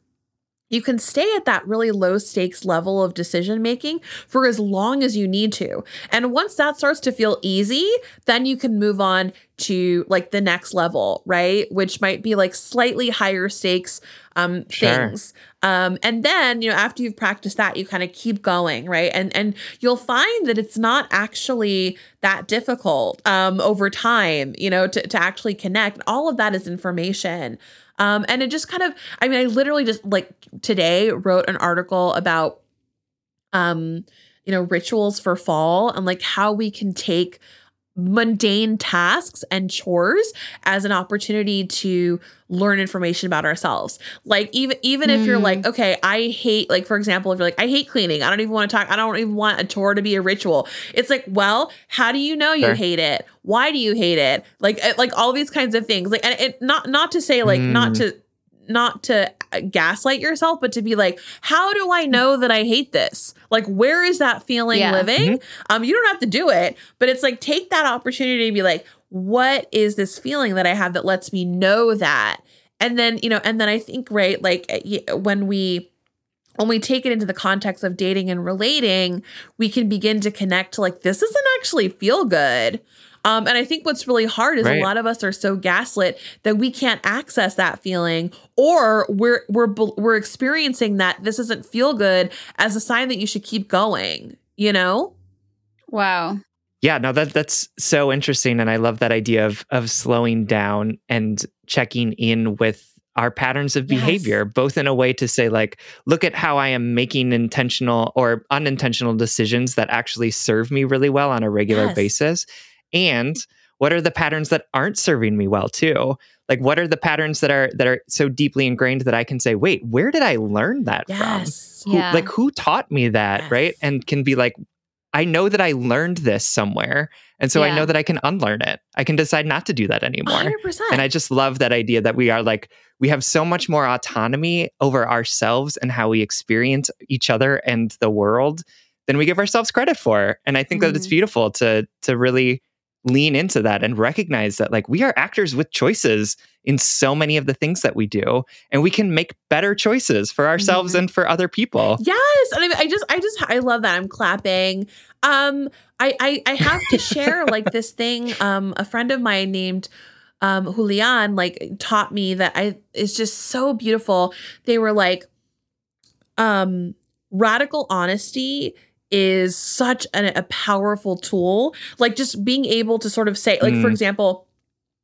you can stay at that really low stakes level of decision making for as long as you need to. And once that starts to feel easy, then you can move on to like the next level, right? Which might be like slightly higher stakes um sure. things. Um and then, you know, after you've practiced that, you kind of keep going, right? And and you'll find that it's not actually that difficult um over time, you know, to to actually connect. All of that is information. Um, and it just kind of, I mean, I literally just like today wrote an article about, um, you know, rituals for fall and like how we can take mundane tasks and chores as an opportunity to learn information about ourselves. Like even even mm. if you're like, mm. okay, I hate like for example, if you're like, I hate cleaning. I don't even want to talk. I don't even want a chore to be a ritual. It's like, well, how do you know you sure. hate it? Why do you hate it? Like eh, like all these kinds of things. Like and it not not to say like mm. not to not to gaslight yourself, but to be like, how do I know that I hate this? Like, where is that feeling yeah. living? Mm-hmm. Um, you don't have to do it, but it's like take that opportunity to be like, what is this feeling that I have that lets me know that? And then, you know, and then I think, right, like eh, when we when we take it into the context of dating and relating, we can begin to connect to like, this doesn't actually feel good. Um, and I think what's really hard is right. a lot of us are so gaslit that we can't access that feeling, or we're we're we're experiencing that this doesn't feel good as a sign that you should keep going. You know? Wow. Yeah, no, that that's so interesting, and I love that idea of of slowing down and checking in with our patterns of behavior, yes. both in a way to say, like, look at how I am making intentional or unintentional decisions that actually serve me really well on a regular yes. basis, and what are the patterns that aren't serving me well too like what are the patterns that are that are so deeply ingrained that i can say wait where did i learn that yes. from who, yeah. like who taught me that yes. right and can be like i know that i learned this somewhere and so yeah. i know that i can unlearn it i can decide not to do that anymore 100%. and i just love that idea that we are like we have so much more autonomy over ourselves and how we experience each other and the world than we give ourselves credit for and i think mm-hmm. that it's mm-hmm. beautiful to to really lean into that and recognize that like we are actors with choices in so many of the things that we do and we can make better choices for ourselves Mhm. and for other people Yes, and I, mean, I just, I just, I love that. I'm clapping. Um, I, I, I have to share like this thing. Um, a friend of mine named um Julian like taught me that I it's just so beautiful. They were like, um, radical honesty is such an, a powerful tool. Like just being able to sort of say, like for Mm. example.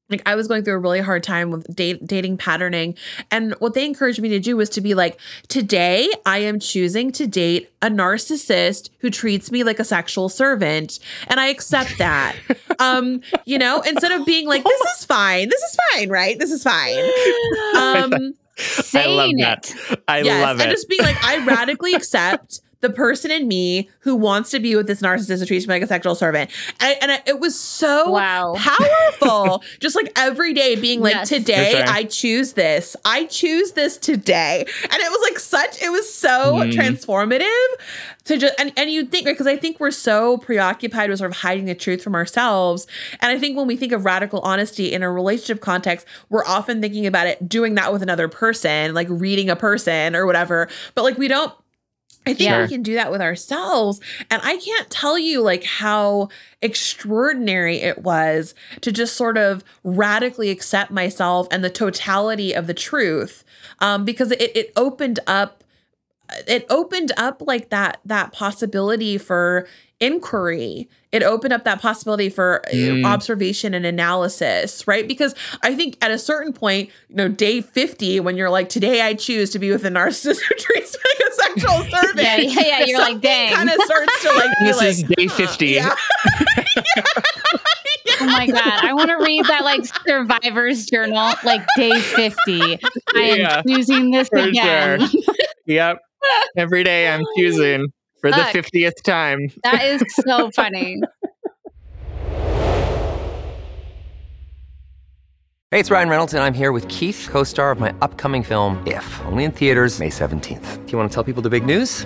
Like I was going through a really hard time with date, dating patterning, and what they encouraged me to do was to be like, today I am choosing to date a narcissist who treats me like a sexual servant, and I accept that. um, you know, instead of being like, this is fine, this is fine, right? This is fine. Um, i love that it. i yes, love and just being like, I radically accept the person in me who wants to be with this narcissist who treats me like a sexual servant. And, and it was so Wow. powerful. just like every day being like, Yes. today I choose this. I choose this today. And it was like such, it was so Mm. transformative to just, and, and you think, because I think we're so preoccupied with sort of hiding the truth from ourselves. And I think when we think of radical honesty in a relationship context, we're often thinking about it doing that with another person, like reading a person or whatever. But like we don't I think Yeah. we can do that with ourselves. And I can't tell you like how extraordinary it was to just sort of radically accept myself and the totality of the truth. Um, because it, it opened up it opened up like that that possibility for inquiry it opened up that possibility for uh, Mm. observation and analysis right because i think at a certain point you know day 50 when you're like today i choose to be with a narcissist who treats me like a sexual servant Yeah, yeah, yeah. You're like, dang. kind of starts to like this like, is day huh, 50 yeah. Oh my god, I want to read that like survivor's journal, like day 50. I am Yeah, choosing this for again. sure. yep every day i'm choosing for the 50th time That is so funny. Hey, it's Ryan Reynolds, and I'm here with Keith, co star of my upcoming film, If, only in theaters, May 17th. Do you want to tell people the big news?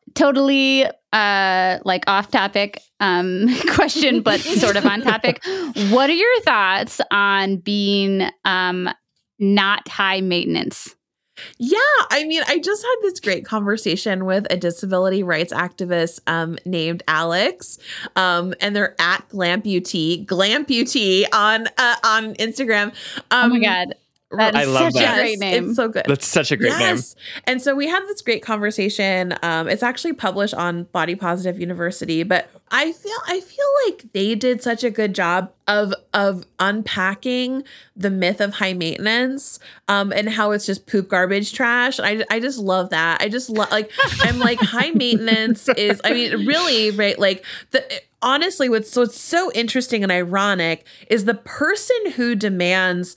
totally uh like off topic um question but sort of on topic. What are your thoughts on being um not high maintenance? Yeah, I mean, I just had this great conversation with a disability rights activist um, named Alex, um, and they're at Glamputee, Glamputee on uh, on Instagram. Oh Um, my god. That I love such that. a great name. It's so good. that's such a great name And so we had this great conversation. Um, it's actually published on Body Positive University, but I feel I feel like they did such a good job of of unpacking the myth of high maintenance um, and how it's just poop garbage trash. I I just love that. I just love like I'm like high maintenance is I mean really right like the honestly what's what's so interesting and ironic is the person who demands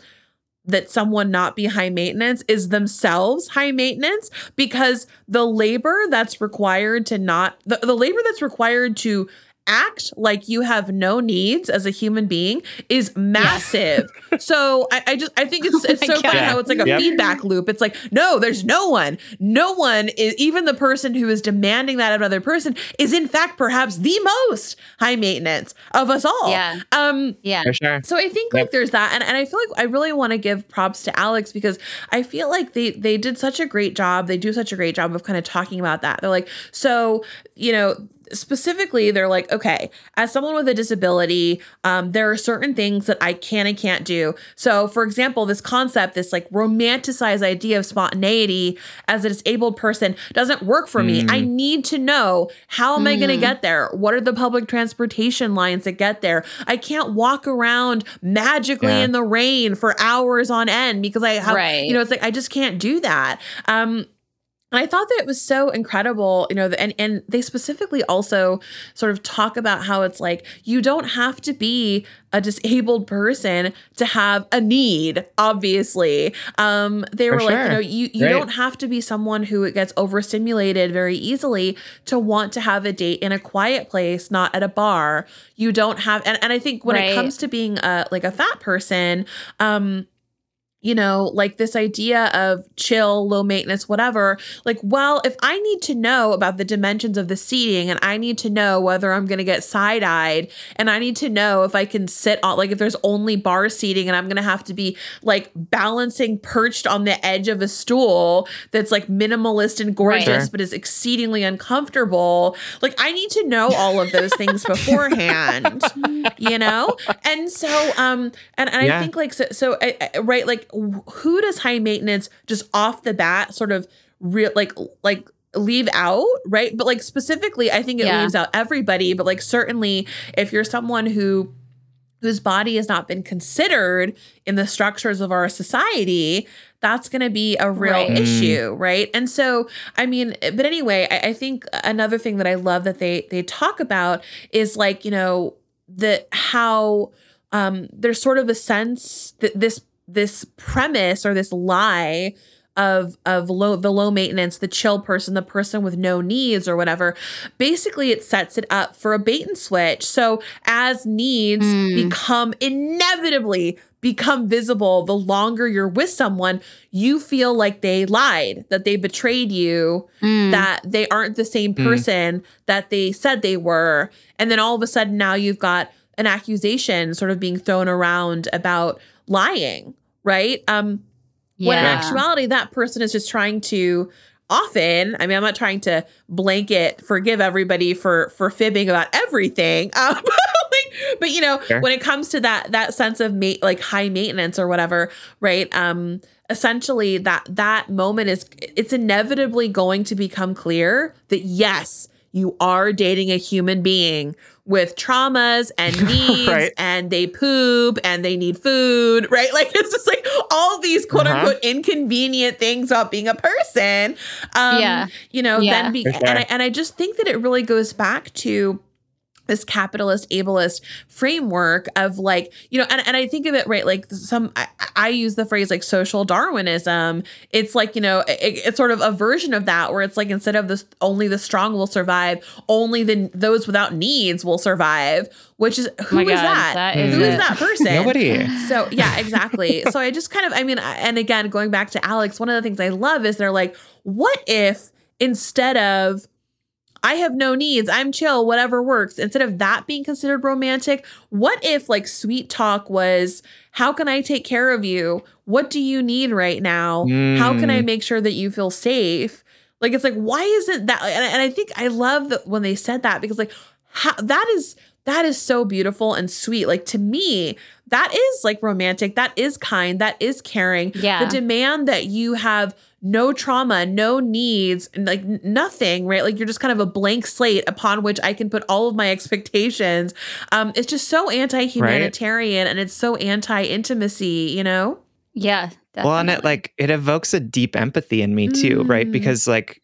that someone not be high maintenance is themselves high maintenance because the labor that's required to not the, the labor that's required to act like you have no needs as a human being is massive. so I, I just I think it's it's my so funny God. how it's like a Yep. feedback loop. It's like no, there's no one, no one is even the person who is demanding that of another person is in fact perhaps the most high maintenance of us all. Yeah. Um. yeah. for sure So I think like there's that, and, and I feel like I really want to give props to Alex because I feel like they they did such a great job. They do such a great job of kind of talking about that. They're like, so you know, specifically, they're like, okay, as someone with a disability, um, there are certain things that I can and can't do. So, for example, this concept, this like romanticized idea of spontaneity as a disabled person doesn't work for me. I need to know how am I going to get there? What are the public transportation lines that get there? I can't walk around magically Yeah. in the rain for hours on end because I have, Right. you know, it's like I just can't do that. Um, And I thought that it was so incredible, you know, and and they specifically also sort of talk about how it's like you don't have to be a disabled person to have a need, obviously. Um, they were For like, you know, you, you Right. don't have to be someone who gets overstimulated very easily to want to have a date in a quiet place, not at a bar. You don't have and, and I think when it comes to being a like a fat person, um, you know, like this idea of chill, low maintenance, whatever. Like, well, if I need to know about the dimensions of the seating and I need to know whether I'm going to get side eyed and I need to know if I can sit on, like, if there's only bar seating and I'm going to have to be like balancing perched on the edge of a stool that's like minimalist and gorgeous, Right. But is exceedingly uncomfortable. Like, I need to know all of those things beforehand, you know? And so, um, and, and I think like, so, so I, I- right, like, wh- who does high maintenance just off the bat sort of real, like, like, leave out right but like specifically i think it Yeah. leaves out everybody but like certainly if you're someone who whose body has not been considered in the structures of our society, that's going to be a real Right. Mm. issue, right? And so, I mean, but anyway, I, I think another thing that I love that they they talk about is like you know the how um, there's sort of a sense that this this premise or this lie of of low the low maintenance the chill person the person with no needs or whatever basically it sets it up for a bait and switch so as needs Mm. become inevitably become visible the longer you're with someone you feel like they lied that they betrayed you Mm. that they aren't the same Mm. person that they said they were and then all of a sudden now you've got an accusation sort of being thrown around about lying right? Um when in actuality that person is just trying to often i mean i'm not trying to blanket forgive everybody for for fibbing about everything um, like, but you know Sure. when it comes to that that sense of ma- like high maintenance or whatever right? Um essentially that that moment is it's inevitably going to become clear that yes you are dating a human being with traumas and needs Right. and they poop and they need food, right? Like it's just like all these quote Uh-huh. unquote inconvenient things about being a person. Um, Yeah. you know, Yeah. then be For sure. and I and I just think that it really goes back to this capitalist ableist framework of like you know and, and i think of it right like some I, I use the phrase like social darwinism it's like you know it, it's sort of a version of that where it's like instead of this only the strong will survive only the those without needs will survive which is who oh my is God, that, that Who is is it. that person Nobody. so yeah, exactly. so I just kind of, I mean, and again, going back to Alex, one of the things I love is they're like, what if instead of I have no needs, I'm chill, whatever works, instead of that being considered romantic, what if like sweet talk was, how can I take care of you? What do you need right now? How can I Mm. make sure that you feel safe? Like it's like, why isn't that? And, and I think I love that when they said that because like how, that is that is so beautiful and sweet. Like to me, that is like romantic. That is kind. That is caring. Yeah. The demand that you have no trauma, no needs, like nothing, right? Like you're just kind of a blank slate upon which I can put all of my expectations. Um, it's just so anti-humanitarian and it's so anti-intimacy, you know? Yeah. Well, and it like it evokes a deep empathy in me too, right? Mm. Because like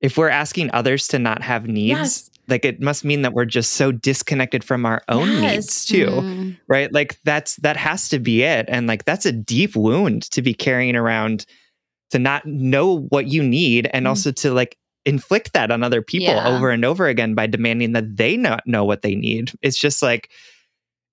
if we're asking others to not have needs, Yes. like it must mean that we're just so disconnected from our own Yes. needs too. Mm. right like that's that has to be it and like that's a deep wound to be carrying around to not know what you need and Mm. also to like inflict that on other people Yeah. over and over again by demanding that they not know what they need. It's just like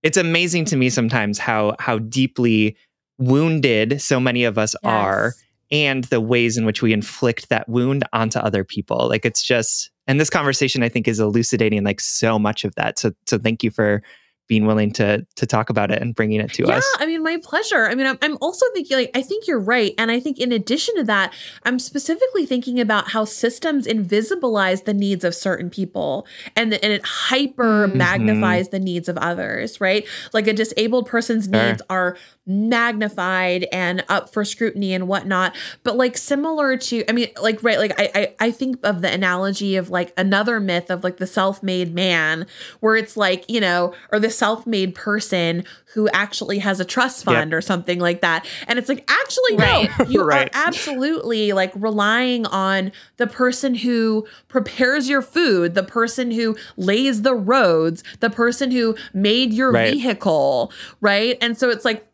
it's amazing to me sometimes how how deeply wounded so many of us are and the ways in which we inflict that wound onto other people. Like it's just and this conversation i think is elucidating like so much of that. So so thank you for being willing to to talk about it and bringing it to yeah, us Yeah, I mean, my pleasure. I mean, I'm, I'm also thinking, like, I think you're right. And I think in addition to that, I'm specifically thinking about how systems invisibilize the needs of certain people and, and it mm-hmm. hyper magnifies the needs of others, right? Like a disabled person's Sure. needs are magnified and up for scrutiny and whatnot. But like similar to, I mean, like, right, like I, I, I think of the analogy of like another myth of like the self-made man, where it's like, you know, or the self-made person who actually has a trust fund Yep. or something like that. And it's like, actually, Right. no, you Right. are absolutely like relying on the person who prepares your food, the person who lays the roads, the person who made your Right. vehicle, right? And so it's like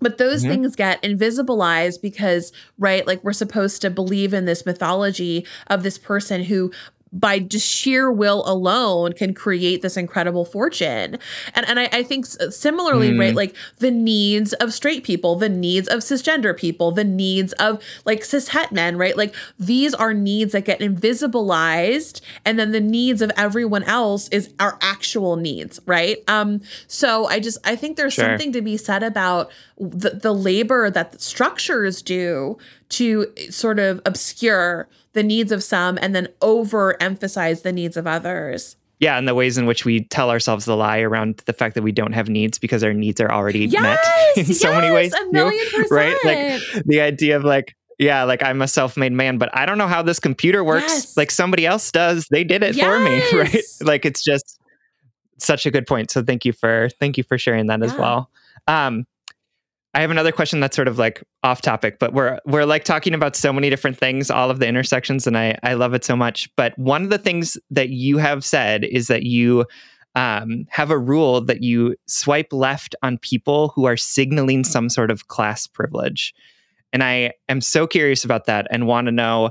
but those Mhm. things get invisibilized because, right, like we're supposed to believe in this mythology of this person who by just sheer will alone can create this incredible fortune and and i, I think similarly Mm. right like the needs of straight people the needs of cisgender people the needs of like cis het men right like these are needs that get invisibilized and then the needs of everyone else is our actual needs right um so i just i think there's Sure. something to be said about the, the labor that the structures do to sort of obscure the needs of some and then overemphasize the needs of others. Yeah, and the ways in which we tell ourselves the lie around the fact that we don't have needs because our needs are already met in so many ways. a too, million Right? Like the idea of like, yeah, like I'm a self-made man, but I don't know how this computer works. Yes. Like somebody else does. They did it for me, right? Like it's just such a good point. So thank you for thank you for sharing that as well. Um I have another question that's sort of like off topic, but we're we're like talking about so many different things, all of the intersections, and I I love it so much. But one of the things that you have said is that you um, have a rule that you swipe left on people who are signaling some sort of class privilege, and I am so curious about that and want to know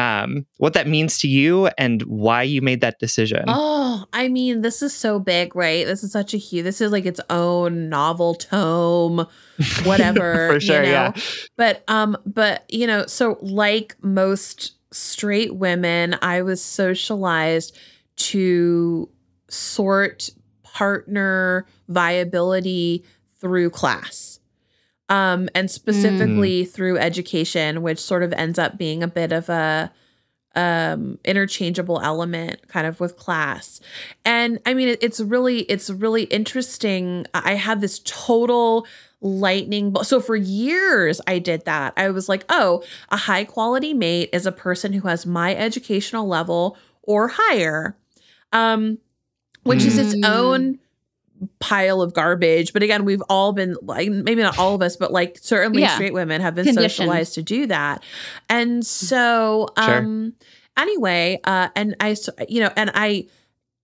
um, what that means to you and why you made that decision. Oh, I mean, this is so big, right? This is such a huge. This is like its own novel tome, whatever. For sure, you know? yeah. But um, but you know, so like most straight women, I was socialized to sort partner viability through class. Um, and specifically through education, which sort of ends up being a bit of a um interchangeable element kind of with class. And i mean it, it's really it's really interesting. I had this total lightning bolt so for years i did that. I was like oh a high quality mate is a person who has my educational level or higher um which is its Mm. own pile of garbage but again we've all been like maybe not all of us but like certainly Yeah. straight women have been Conditioned. socialized to do that and so Sure. um anyway uh and i s- you know and i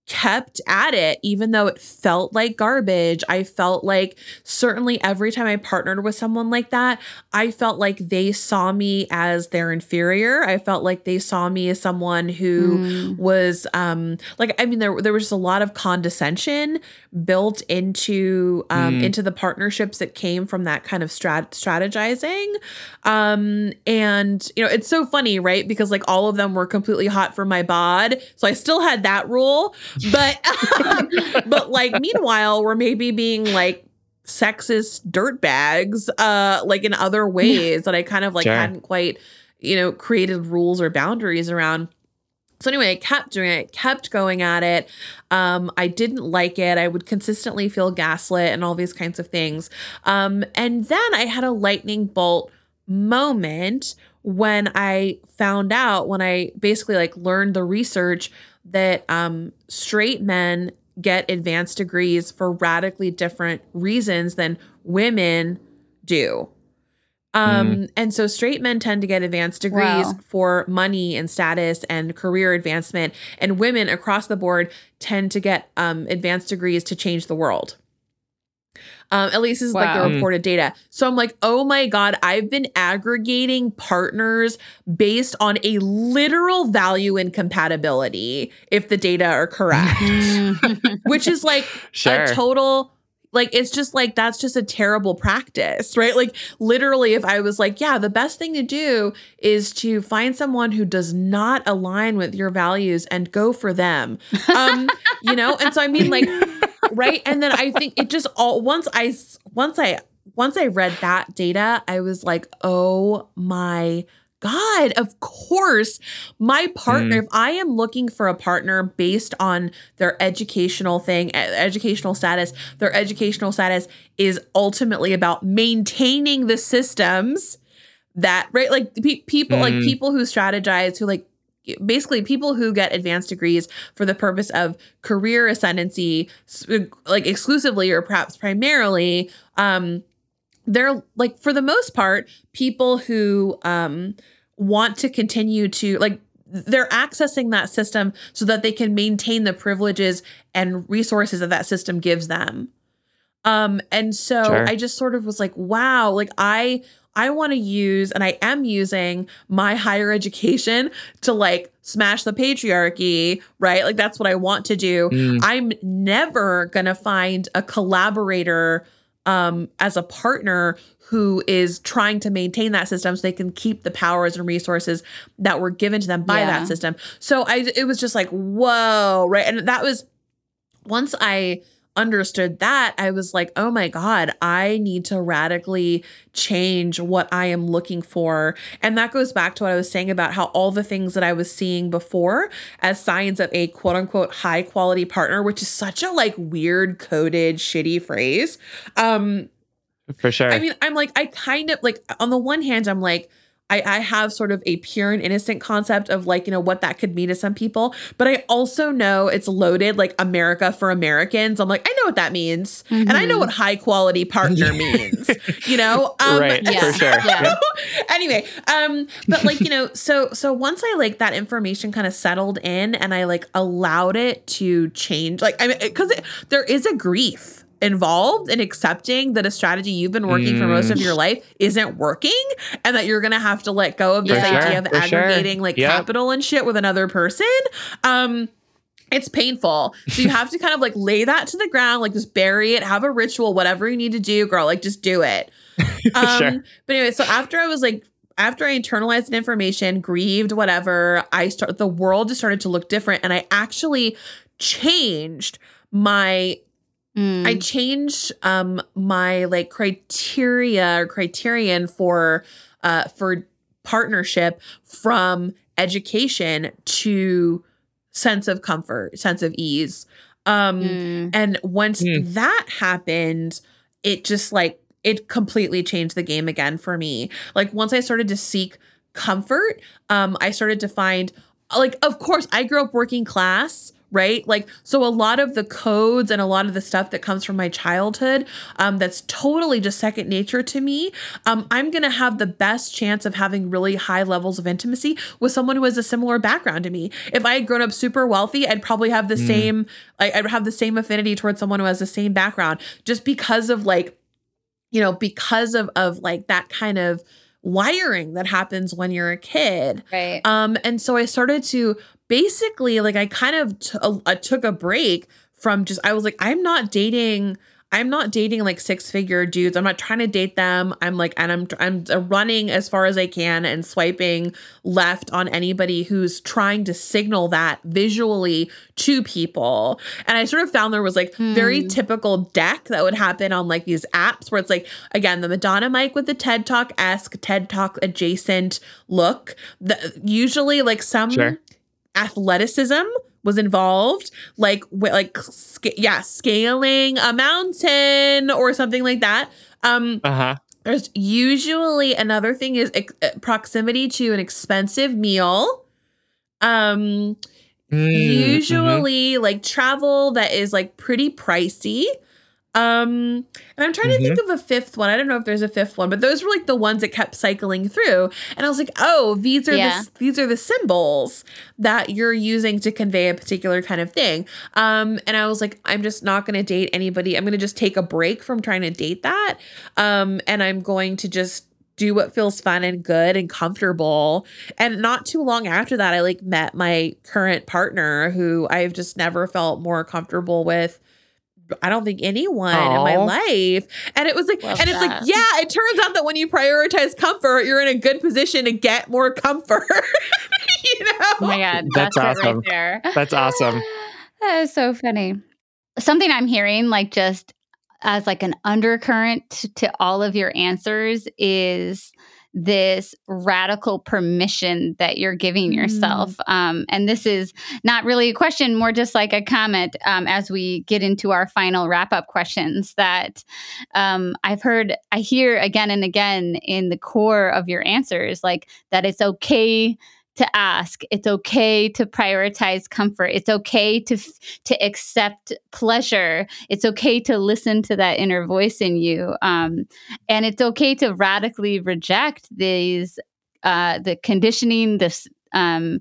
kept at it even though it felt like garbage. I felt like certainly every time i partnered with someone like that i felt like they saw me as their inferior. I felt like they saw me as someone who Mm. was um like i mean there there was just a lot of condescension built into um Mm. into the partnerships that came from that kind of strat- strategizing. Um and you know it's so funny right? Because like all of them were completely hot for my bod. So i still had that rule but but like meanwhile we're maybe being like sexist dirt bags uh like in other ways that i kind of like Sure. hadn't quite you know created rules or boundaries around so anyway, I kept doing it, kept going at it. Um, I didn't like it. I would consistently feel gaslit and all these kinds of things. Um, and then I had a lightning bolt moment when I found out, when I basically like learned the research that um, straight men get advanced degrees for radically different reasons than women do. Um, and so straight men tend to get advanced degrees Wow. for money and status and career advancement, and women across the board tend to get um, advanced degrees to change the world. Um, at least this is like the Mm. reported data. So I'm like, oh my God, I've been aggregating partners based on a literal value and compatibility if the data are correct, which is like Sure. a total like it's just like that's just a terrible practice right like literally if i was like yeah the best thing to do is to find someone who does not align with your values and go for them um you know and so i mean like right and then i think it just all once I once i once i read that data i was like oh my God, of course, my partner, Mm. if I am looking for a partner based on their educational thing, educational status, their educational status is ultimately about maintaining the systems that, right? Like pe- people, like Mm. people who strategize, who like, basically people who get advanced degrees for the purpose of career ascendancy, like exclusively or perhaps primarily, um, they're like for the most part people who um, want to continue to like they're accessing that system so that they can maintain the privileges and resources that that system gives them. Um, and so sure. I just sort of was like, wow, like I I want to use and I am using my higher education to like smash the patriarchy, right? Like that's what I want to do. Mm. I'm never going to find a collaborator um, as a partner who is trying to maintain that system so they can keep the powers and resources that were given to them by yeah. that system. So I it was just like, whoa, right? And that was once I understood that, I was like, oh my God, I need to radically change what I am looking for. And that goes back to what I was saying about how all the things that I was seeing before as signs of a quote unquote high quality partner, which is such a like weird coded, shitty phrase. Um, for sure. I mean, I'm like, I kind of like, on the one hand, I'm like, I, I have sort of a pure and innocent concept of like, you know, what that could mean to some people. But I also know it's loaded like America for Americans. I'm like, I know what that means. Mm-hmm. And I know mm-hmm. what high quality partner means, you know? Um, right, yeah. for sure. Yeah. anyway, um, but like, you know, so, so once I like that information kind of settled in and I like allowed it to change, like, I mean, cause it, there is a grief involved in accepting that a strategy you've been working mm. for most of your mm. life isn't working and that you're gonna have to let go of this yeah. idea of aggregating sure. like yep. capital and shit with another person um it's painful. So you have to kind of like lay that to the ground, like just bury it, have a ritual, whatever you need to do, girl, like just do it. Um, sure. But anyway, so after I was like, after I internalized the information, grieved, whatever, I start the world just started to look different. And I actually changed my Mm. I changed um my like criteria or criterion for uh for partnership from education to sense of comfort, sense of ease. Um mm. and once mm. that happened, it just like it completely changed the game again for me. Like once I started to seek comfort, um I started to find like of course I grew up working class right? Like, so a lot of the codes and a lot of the stuff that comes from my childhood, um, that's totally just second nature to me. Um, I'm gonna have the best chance of having really high levels of intimacy with someone who has a similar background to me. If I had grown up super wealthy, I'd probably have the mm. same, like, I'd have the same affinity towards someone who has the same background, just because of like, you know, because of of like that kind of wiring that happens when you're a kid. Right. Um, and so I started to basically like I kind of t- uh, took a break from just I was like I'm not dating I'm not dating like six figure dudes. I'm not trying to date them. I'm like, and I'm I'm running as far as I can and swiping left on anybody who's trying to signal that visually to people. And I sort of found there was like hmm. very typical deck that would happen on like these apps where it's like again the Madonna mic with the TED Talk esque TED Talk adjacent look. The, usually like some. Sure athleticism was involved like like sc- yeah scaling a mountain or something like that. Um uh-huh. there's usually another thing is ex- uh, proximity to an expensive meal. Um mm, usually mm-hmm. like travel that is like pretty pricey um, and I'm trying mm-hmm. to think mm-hmm. of a fifth one. I don't know if there's a fifth one, but those were like the ones that kept cycling through. And I was like, oh, these are yeah. the these are the symbols that you're using to convey a particular kind of thing. Um, and I was like, I'm just not going to date anybody. I'm going to just take a break from trying to date that. Um, and I'm going to just do what feels fun and good and comfortable. And not too long after that, I like met my current partner who I've just never felt more comfortable with I don't think anyone Aww. in my life. And it was like, Love and it's that. like, yeah, it turns out that when you prioritize comfort, you're in a good position to get more comfort. you know? Oh my God. That's, that's awesome. Right there. That's awesome. that is so funny. Something I'm hearing, like just as like an undercurrent to all of your answers is this radical permission that you're giving yourself. Mm. Um, and this is not really a question, more just like a comment um, as we get into our final wrap up questions that um, I've heard, I hear again and again in the core of your answers, like that it's okay to ask. It's okay to prioritize comfort. It's okay to to accept pleasure. It's okay to listen to that inner voice in you, um, and it's okay to radically reject these uh, the conditioning, this um,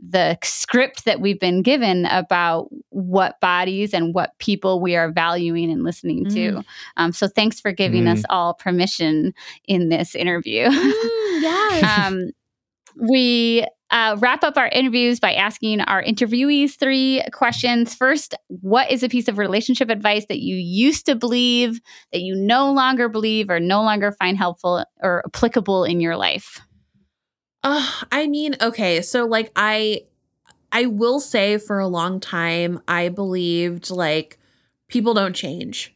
the script that we've been given about what bodies and what people we are valuing and listening mm. to. Um, so thanks for giving mm. us all permission in this interview. Mm, yes. um, we uh, wrap up our interviews by asking our interviewees three questions. First, what is a piece of relationship advice that you used to believe that you no longer believe or no longer find helpful or applicable in your life? Uh, I mean, okay, so like I I will say for a long time I believed like people don't change.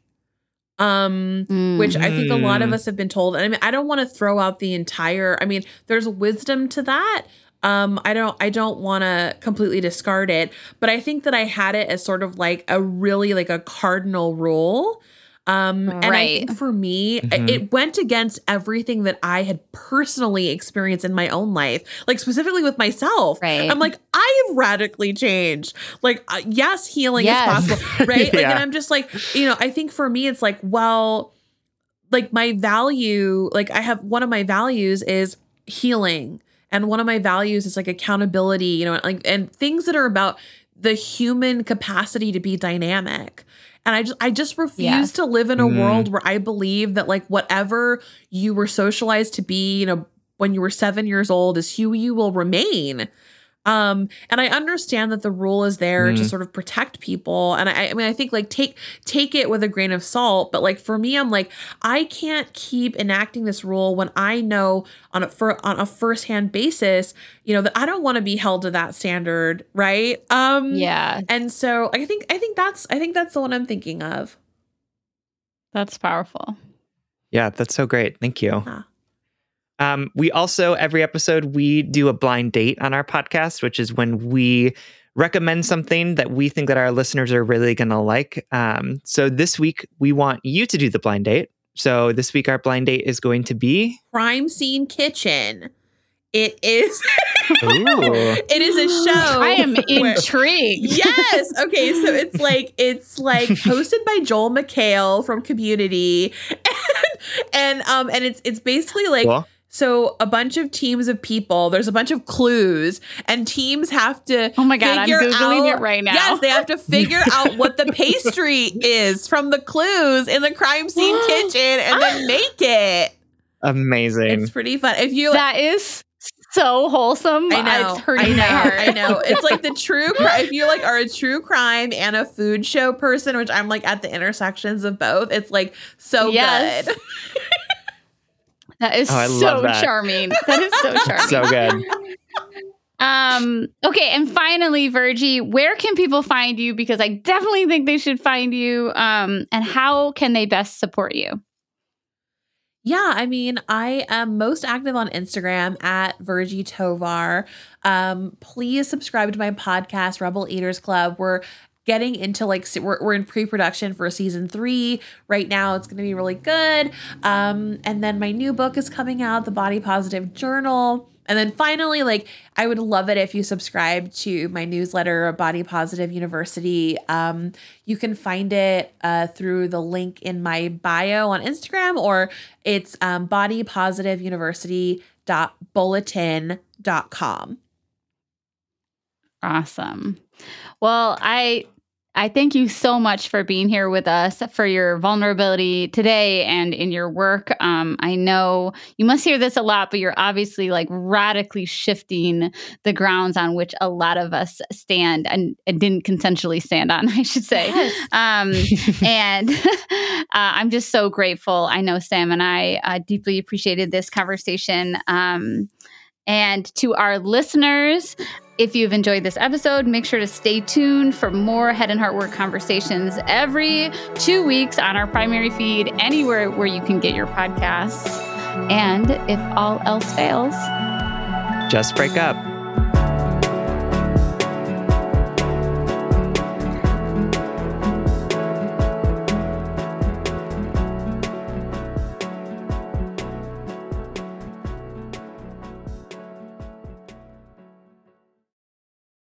Um mm-hmm. which I think a lot of mm. us have been told. And I mean, I don't want to throw out the entire I mean, there's wisdom to that. Um I don't I don't want to completely discard it, but I think that I had it as sort of like a really like a cardinal rule um, and. I think for me, mm-hmm. it went against everything that I had personally experienced in my own life, like specifically with myself. Right. I'm like, I have radically changed. Like, uh, yes, healing yes. is possible. Right. yeah. Like, and I'm just like, you know, I think for me, it's like, well, like my value, like I have one of my values is healing. And one of my values is like accountability, you know, like, and things that are about the human capacity to be dynamic. And I just I just refuse yeah. to live in a mm. world where I believe that like whatever you were socialized to be, you know, when you were 7 years old is who you will remain. Um, and I understand that the rule is there mm. to sort of protect people. And I, I mean, I think like take take it with a grain of salt. But like for me, I'm like, I can't keep enacting this rule when I know on a for on a firsthand basis, you know, that I don't want to be held to that standard, right? Um, yeah. And so I think I think that's I think that's the one I'm thinking of. That's powerful. Yeah, that's so great. Thank you. Yeah. Um, we also, every episode, we do a blind date on our podcast, which is when we recommend something that we think that our listeners are really going to like. Um, so this week, we want you to do the blind date. So this week, our blind date is going to be Crime Scene Kitchen. It is. it is a show. I am intrigued. yes. Okay. So it's like it's like hosted by Joel McHale from Community, and, and um and it's it's basically like. Well so a bunch of teams of people, there's a bunch of clues, and teams have to. Oh my god, I'm googling out, it right now. Yes, they have to figure out what the pastry is from the clues in the crime scene kitchen, and then make it. Amazing! It's pretty fun. If you that is so wholesome. I know. It's hurting I know. my heart. I know. It's like the true. if you like are a true crime and a food show person, which I'm like at the intersections of both. It's like so yes. good. That is oh, so that. charming. That is so charming. so good. Um, okay, and finally, Virgie, where can people find you? Because I definitely think they should find you. Um, and how can they best support you? Yeah, I mean, I am most active on Instagram at Virgie Tovar. Um, please subscribe to my podcast, Rebel Eaters Club. We're getting into like we're, we're in pre-production for season three. Right now it's going to be really good. Um and then my new book is coming out the body positive journal. And then finally like i would love it if you subscribe to my newsletter body positive university. Um you can find it uh, through the link in my bio on instagram or it's um, bodypositiveuniversity.bulletin.com Awesome. Well, I I thank you so much for being here with us for your vulnerability today and in your work. Um, I know you must hear this a lot, but you're obviously like radically shifting the grounds on which a lot of us stand and, and didn't consensually stand on, I should say. Yes. Um, and uh, I'm just so grateful. I know Sam and I uh, deeply appreciated this conversation. Um, and to our listeners, if you've enjoyed this episode, make sure to stay tuned for more Head and Heart Work conversations every two weeks on our primary feed, anywhere where you can get your podcasts. And if all else fails, just break up.